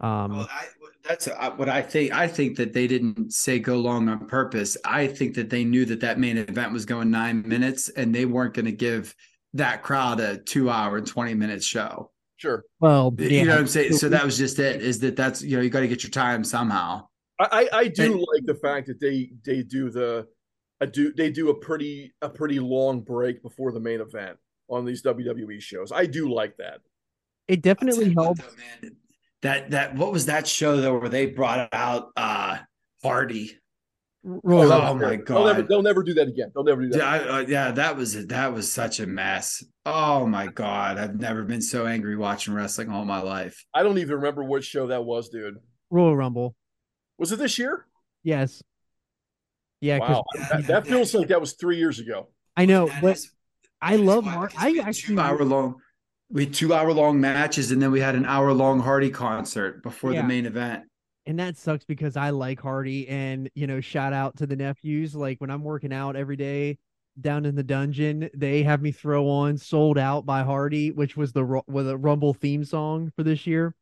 um Well, I, that's uh, what I think. I think that they didn't say go long on purpose. I think that they knew that that main event was going nine minutes, and they weren't going to give that crowd a two hour and twenty minute show. sure. well You know what I'm saying? So that was just it. Is that that's you know you got to get your time somehow. I I, I do And- like the fact that they they do the I do they do a pretty a pretty long break before the main event on these WWE shows. I do like that. it definitely I'll tell you what, helps. though, man. That that what was that show though where they brought out uh Hardy? Roll Oh, up. my They'll never, God. they'll never do that again. They'll never do that. Yeah, I, uh, yeah, that was that was such a mess. Oh my god, I've never been so angry watching wrestling all my life. I don't even remember what show that was, dude. Royal Rumble. Was it this year? Yes. Yeah, Wow, that, that feels like that was three years ago. I know, That but is- I love Mark. I actually two hour long. We had two hour long matches, and then we had an hour long Hardy concert before Yeah. the main event. and that sucks because I like Hardy and you know, shout out to the nephews. Like when I'm working out every day down in the dungeon, they have me throw on "Sold Out" by Hardy, which was the Ru- was a Rumble theme song for this year.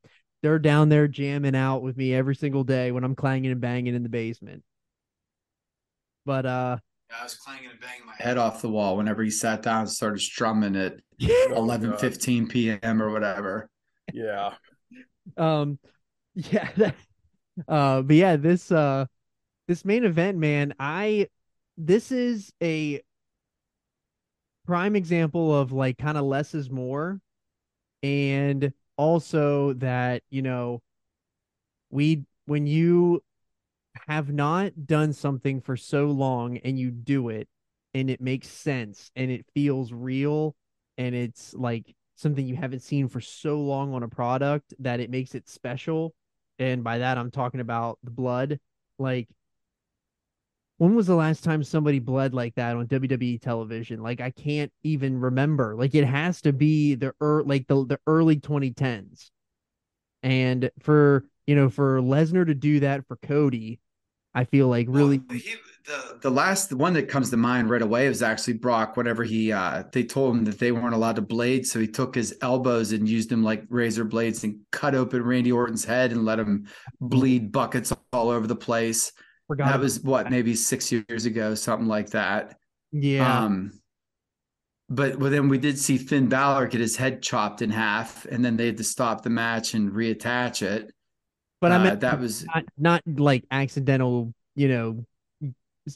They're down there jamming out with me every single day when I'm clanging and banging in the basement. But uh, I was clanging and banging my head off the wall whenever he sat down and started strumming at eleven God. fifteen p.m. or whatever. Yeah. um, yeah, that, uh, but yeah, this uh, this main event, man, I this is a prime example of like kind of less is more and also that you know we when you have not done something for so long and you do it and it makes sense and it feels real and it's like something you haven't seen for so long on a product that it makes it special and by that I'm talking about the blood like when was the last time somebody bled like that on WWE television? Like I can't even remember. Like it has to be the er, like the the early 2010s. And for, you know, for Lesnar to do that for Cody, I feel like really Well, he, the the last one that comes to mind right away was actually Brock. Whatever he uh they told him that they weren't allowed to blade, so he took his elbows and used them like razor blades and cut open Randy Orton's head and let him bleed buckets all over the place. forgot. that was what maybe six years ago, something like that. yeah. Um, but well, then we did see Finn Balor get his head chopped in half, and then they had to stop the match and reattach it. But I Uh, meant that was not, not like accidental, you know,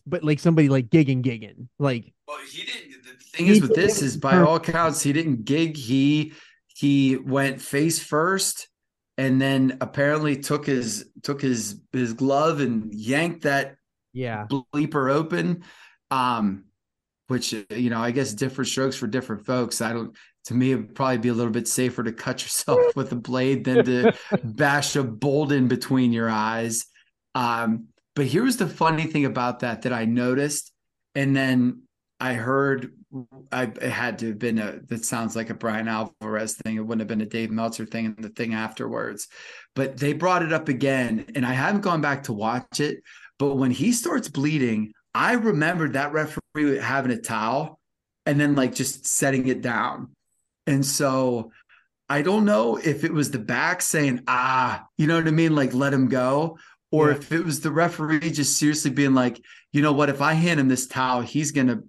but like somebody like gigging gigging. Like Well, he didn't. The thing is with this is by all accounts he didn't gig. He he went face first, and then apparently took his took his his glove and yanked that yeah. bleeper open. Um, which you know I guess different strokes for different folks. I don't. To me, it would probably be a little bit safer to cut yourself with a blade than to bash a bolt in between your eyes. Um, but here's the funny thing about that that I noticed, and then I heard I it had to have been a that sounds like a Bryan Alvarez thing. It wouldn't have been a Dave Meltzer thing and the thing afterwards. But they brought it up again, and I haven't gone back to watch it. But when he starts bleeding, I remembered that referee having a towel and then like just setting it down. And so I don't know if it was the back saying, ah, you know what I mean? Like, let him go. Or Yeah. if it was the referee just seriously being like, you know what? If I hand him this towel, he's going to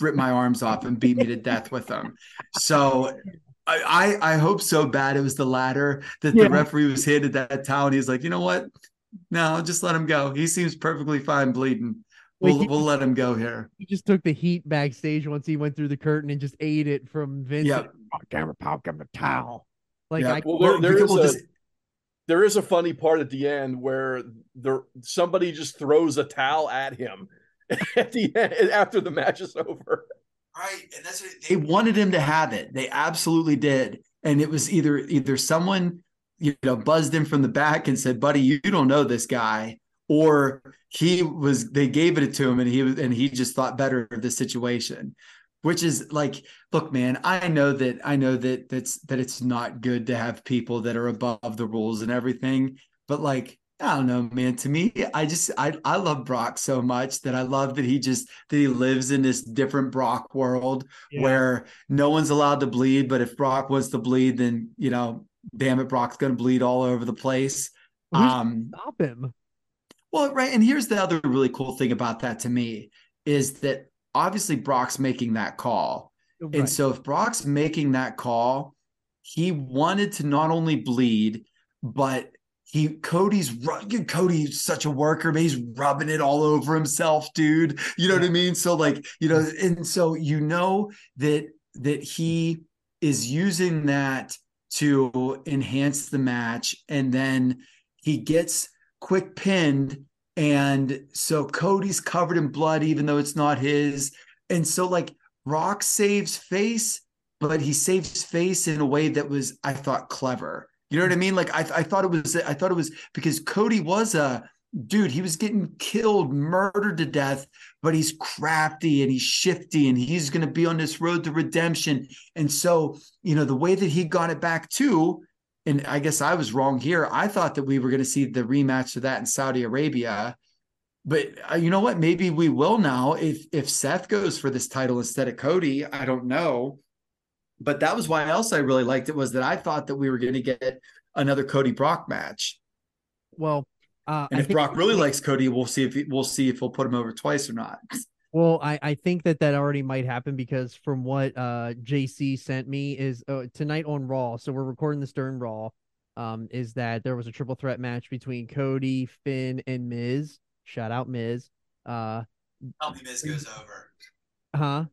rip my arms off and beat me to death with them. So I, I, I hope so bad it was the latter that Yeah. the referee was handed that towel and he's like, you know what? No, just let him go. He seems perfectly fine bleeding. We'll, we'll let him go here. He just took the heat backstage once he went through the curtain and just ate it from Vince. Yep. Camera pal, give him a towel. Like Yeah. I Well, there, there because- is well, a this- there is a funny part at the end where there somebody just throws a towel at him at the end after the match is over. Right, and that's what they wanted him to have it. They absolutely did, and it was either either someone you know buzzed him from the back and said, "Buddy, you don't know this guy," or he was they gave it to him and he was and he just thought better of the situation. Which is like, look, man, I know that I know that that's that it's not good to have people that are above the rules and everything, but like I don't know, man. To me, I just I I love Brock so much that I love that he just that he lives in this different Brock world Yeah. where no one's allowed to bleed, but if Brock wants to bleed, then you know, damn it, Brock's gonna bleed all over the place. Who's Um stop him. well, right. And here's the other really cool thing about that to me is that obviously Brock's making that call. Right. And so if Brock's making that call, he wanted to not only bleed, but he Cody's Cody's such a worker, but he's rubbing it all over himself, dude. You know what I mean? So like, you know, and so you know that that he is using that to enhance the match, and then he gets quick pinned, and so Cody's covered in blood, even though it's not his. And so like Brock saves face, but he saves face in a way that was, I thought, clever. You know what I mean? Like I, I thought it was, I thought it was because Cody was a dude. He was getting killed, murdered to death, but he's crafty and he's shifty and he's going to be on this road to redemption. And so, you know, the way that he got it back too, and I guess I was wrong here. I thought that we were going to see the rematch of that in Saudi Arabia. But uh, you know what? Maybe we will now if if Seth goes for this title instead of Cody. I don't know. But that was why else I really liked it was that I thought that we were going to get another Cody Brock match. well, uh, And I if Brock really likes Cody, we'll see if he, we'll see if we'll put him over twice or not. Well, I, I think that that already might happen because from what uh JC sent me is uh, tonight on Raw. So we're recording this during Raw. Um, is that there was a triple threat match between Cody, Finn, and Miz. Shout out Miz. Uh, Tell me Miz goes over. huh?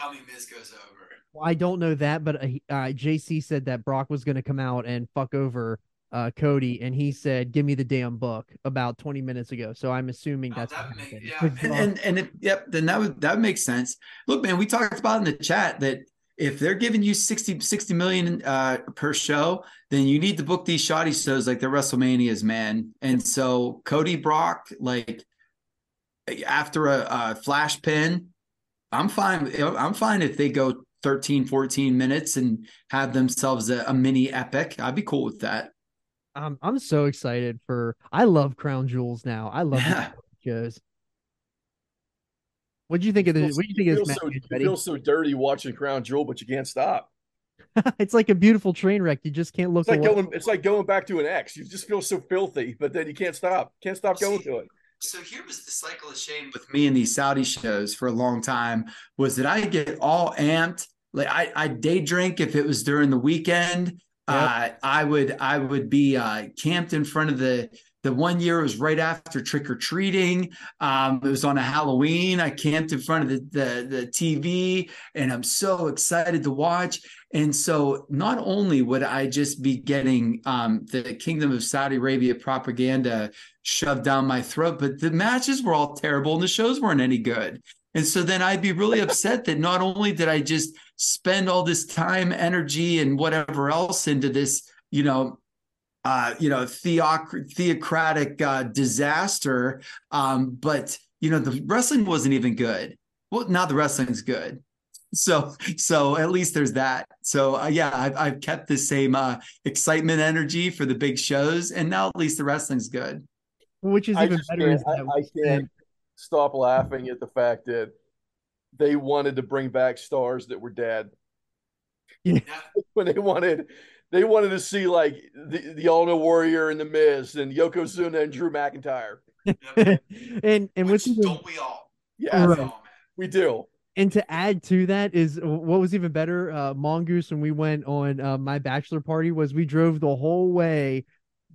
Tell me Miz goes over. Well, I don't know that, but uh, uh, JC said that Brock was going to come out and fuck over uh, Cody, and he said, "Give me the damn book" about 20 minutes ago. So I'm assuming Oh, that's that what make- yeah, and, and and if, yep, then that would that would make sense. Look, man, we talked about in the chat that if they're giving you 60, 60 million uh, per show, then you need to book these shoddy shows like the WrestleManias, man. And so Cody Brock, like after a, a flash pin, I'm fine. I'm fine if they go 13, 14 minutes and have themselves a, a mini epic. I'd be cool with that. I'm I'm so excited for. I love Crown Jewels now. I love Yeah. these shows. What do you think of this? Feels- What do you think of feel this so, you feel so dirty watching Crown Jewel, but you can't stop. it's like a beautiful train wreck. You just can't look It's like away. going. It's like going back to an ex. You just feel so filthy, but then you can't stop. Can't stop going to it. So here was the cycle of shame with me and these Saudi shows for a long time was that I get all amped. Like I, I day drink if it was during the weekend. Uh, I would I would be uh, camped in front of the the one year it was right after trick or treating. Um, it was on a Halloween. I camped in front of the, the the TV, and I'm so excited to watch. And so, not only would I just be getting um, the Kingdom of Saudi Arabia propaganda shoved down my throat, but the matches were all terrible and the shows weren't any good. And so then I'd be really upset that not only did I just spend all this time, energy, and whatever else into this, you know, uh, you know, theoc- theocratic uh, disaster, um, but you know, the wrestling wasn't even good. Well, now the wrestling's good. So, so at least there's that. So, uh, yeah, I've, I've kept the same uh, excitement energy for the big shows, and now at least the wrestling's good. Which is I even just better can't, that I, I can't said- stop laughing at the fact that they wanted to bring back stars that were dead. Yeah. when they wanted, they wanted to see like the the All No Warrior and the Miz and Yokozuna and Drew McIntyre. and and what's even, we all? Yeah, Right. we do. and to add to that is what was even better uh mongoose when we went on uh, my bachelor party was we drove the whole way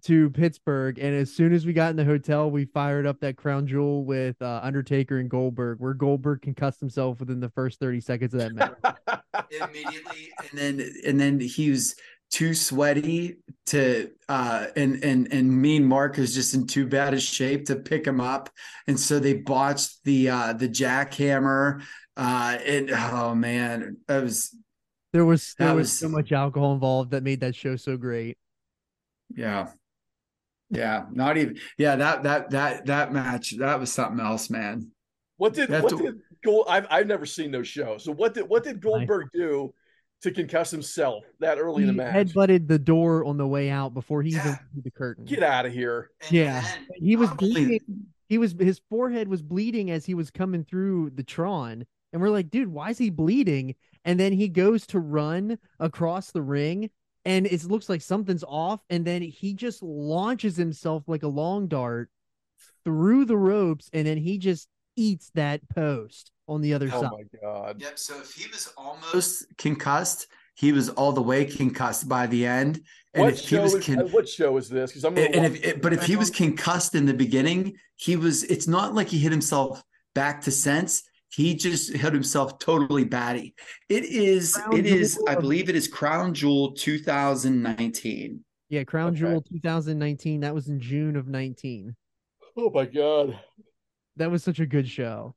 to pittsburgh and as soon as we got in the hotel we fired up that crown jewel with uh, undertaker and goldberg where goldberg concussed himself within the first 30 seconds of that match. Immediately and then and then he was too sweaty to uh and and and me and mark is just in too bad a shape to pick him up and so they botched the uh the jackhammer uh and oh man that was there was there was, was- so much alcohol involved that made that show so great. Yeah yeah not even yeah that that that that match that was something else man What did what to- did Gold? I've I've never seen those shows. So what did what did Goldberg do to concuss himself that early he in the match? He headbutted the door on the way out before he even Yeah. went through the curtain Get out of here! Yeah. then he was bleeding. He was his forehead was bleeding as he was coming through the Tron, and we're like, dude, why is he bleeding? And then he goes to run across the ring, and it looks like something's off, and then he just launches himself like a long dart through the ropes, and then he just eats that post on the other Oh side. Oh my god! Yep. So if he was almost concussed, he was all the way concussed by the end. And What if he show was is con- uh, what show is this? Because I'm and, and if it- but if he was concussed in the beginning, he was. It's not like he hit himself back to sense. He just held himself totally batty. It is. Crown it is. Jewel I believe it is Crown Jewel 2019. Yeah, Crown Okay. Jewel 2019. That was in June of 19. Oh my god! That was such a good show.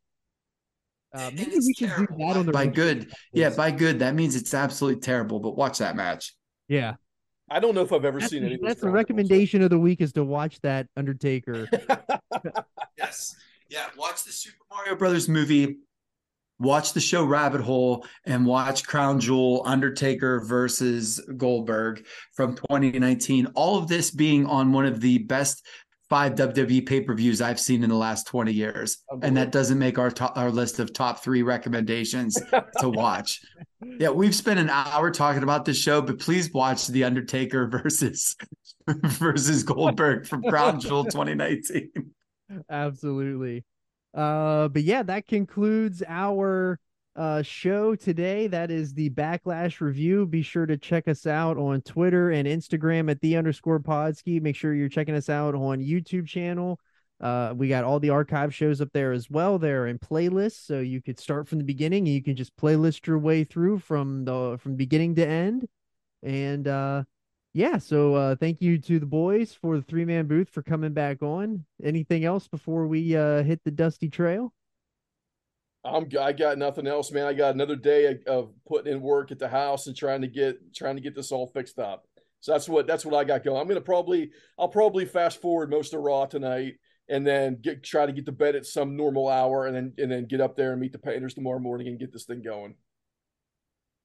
Uh, maybe it's we should do that on the By review good, yeah, by good. That means it's absolutely terrible. But watch that match. yeah. I don't know if I've ever That's, seen any. the, that's the recommendation of the week is to watch that Undertaker. Yes. Yeah. Watch the Super Mario Brothers movie. Watch the show Rabbit Hole and watch Crown Jewel Undertaker versus Goldberg from 2019. All of this being on one of the best five WWE pay per views I've seen in the last 20 years. And that doesn't make our top, our list of top three recommendations to watch. Yeah, we've spent an hour talking about this show, but please watch The Undertaker versus versus Goldberg from Crown Jewel 2019. Absolutely. Uh, but yeah, that concludes our uh show today. That is the Backlash review. Be sure to check us out on Twitter and Instagram at the underscore Podski. Make sure you're checking us out on YouTube channel. Uh, we got all the archive shows up there as well. They're in playlists, so you could start from the beginning and you can just playlist your way through from the from beginning to end. And uh, yeah, so uh, thank you to the boys for the three man booth for coming back on. Anything else before we uh, hit the dusty trail? I'm I got nothing else, man. I got another day of putting in work at the house and trying to get trying to get this all fixed up. So that's what that's what I got going. I'm gonna probably I'll probably fast forward most of Raw tonight and then get try to get to bed at some normal hour and then and then get up there and meet the painters tomorrow morning and get this thing going.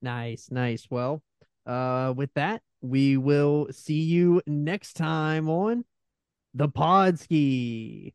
Nice, nice. Well, uh, with that, we will see you next time on the Podski.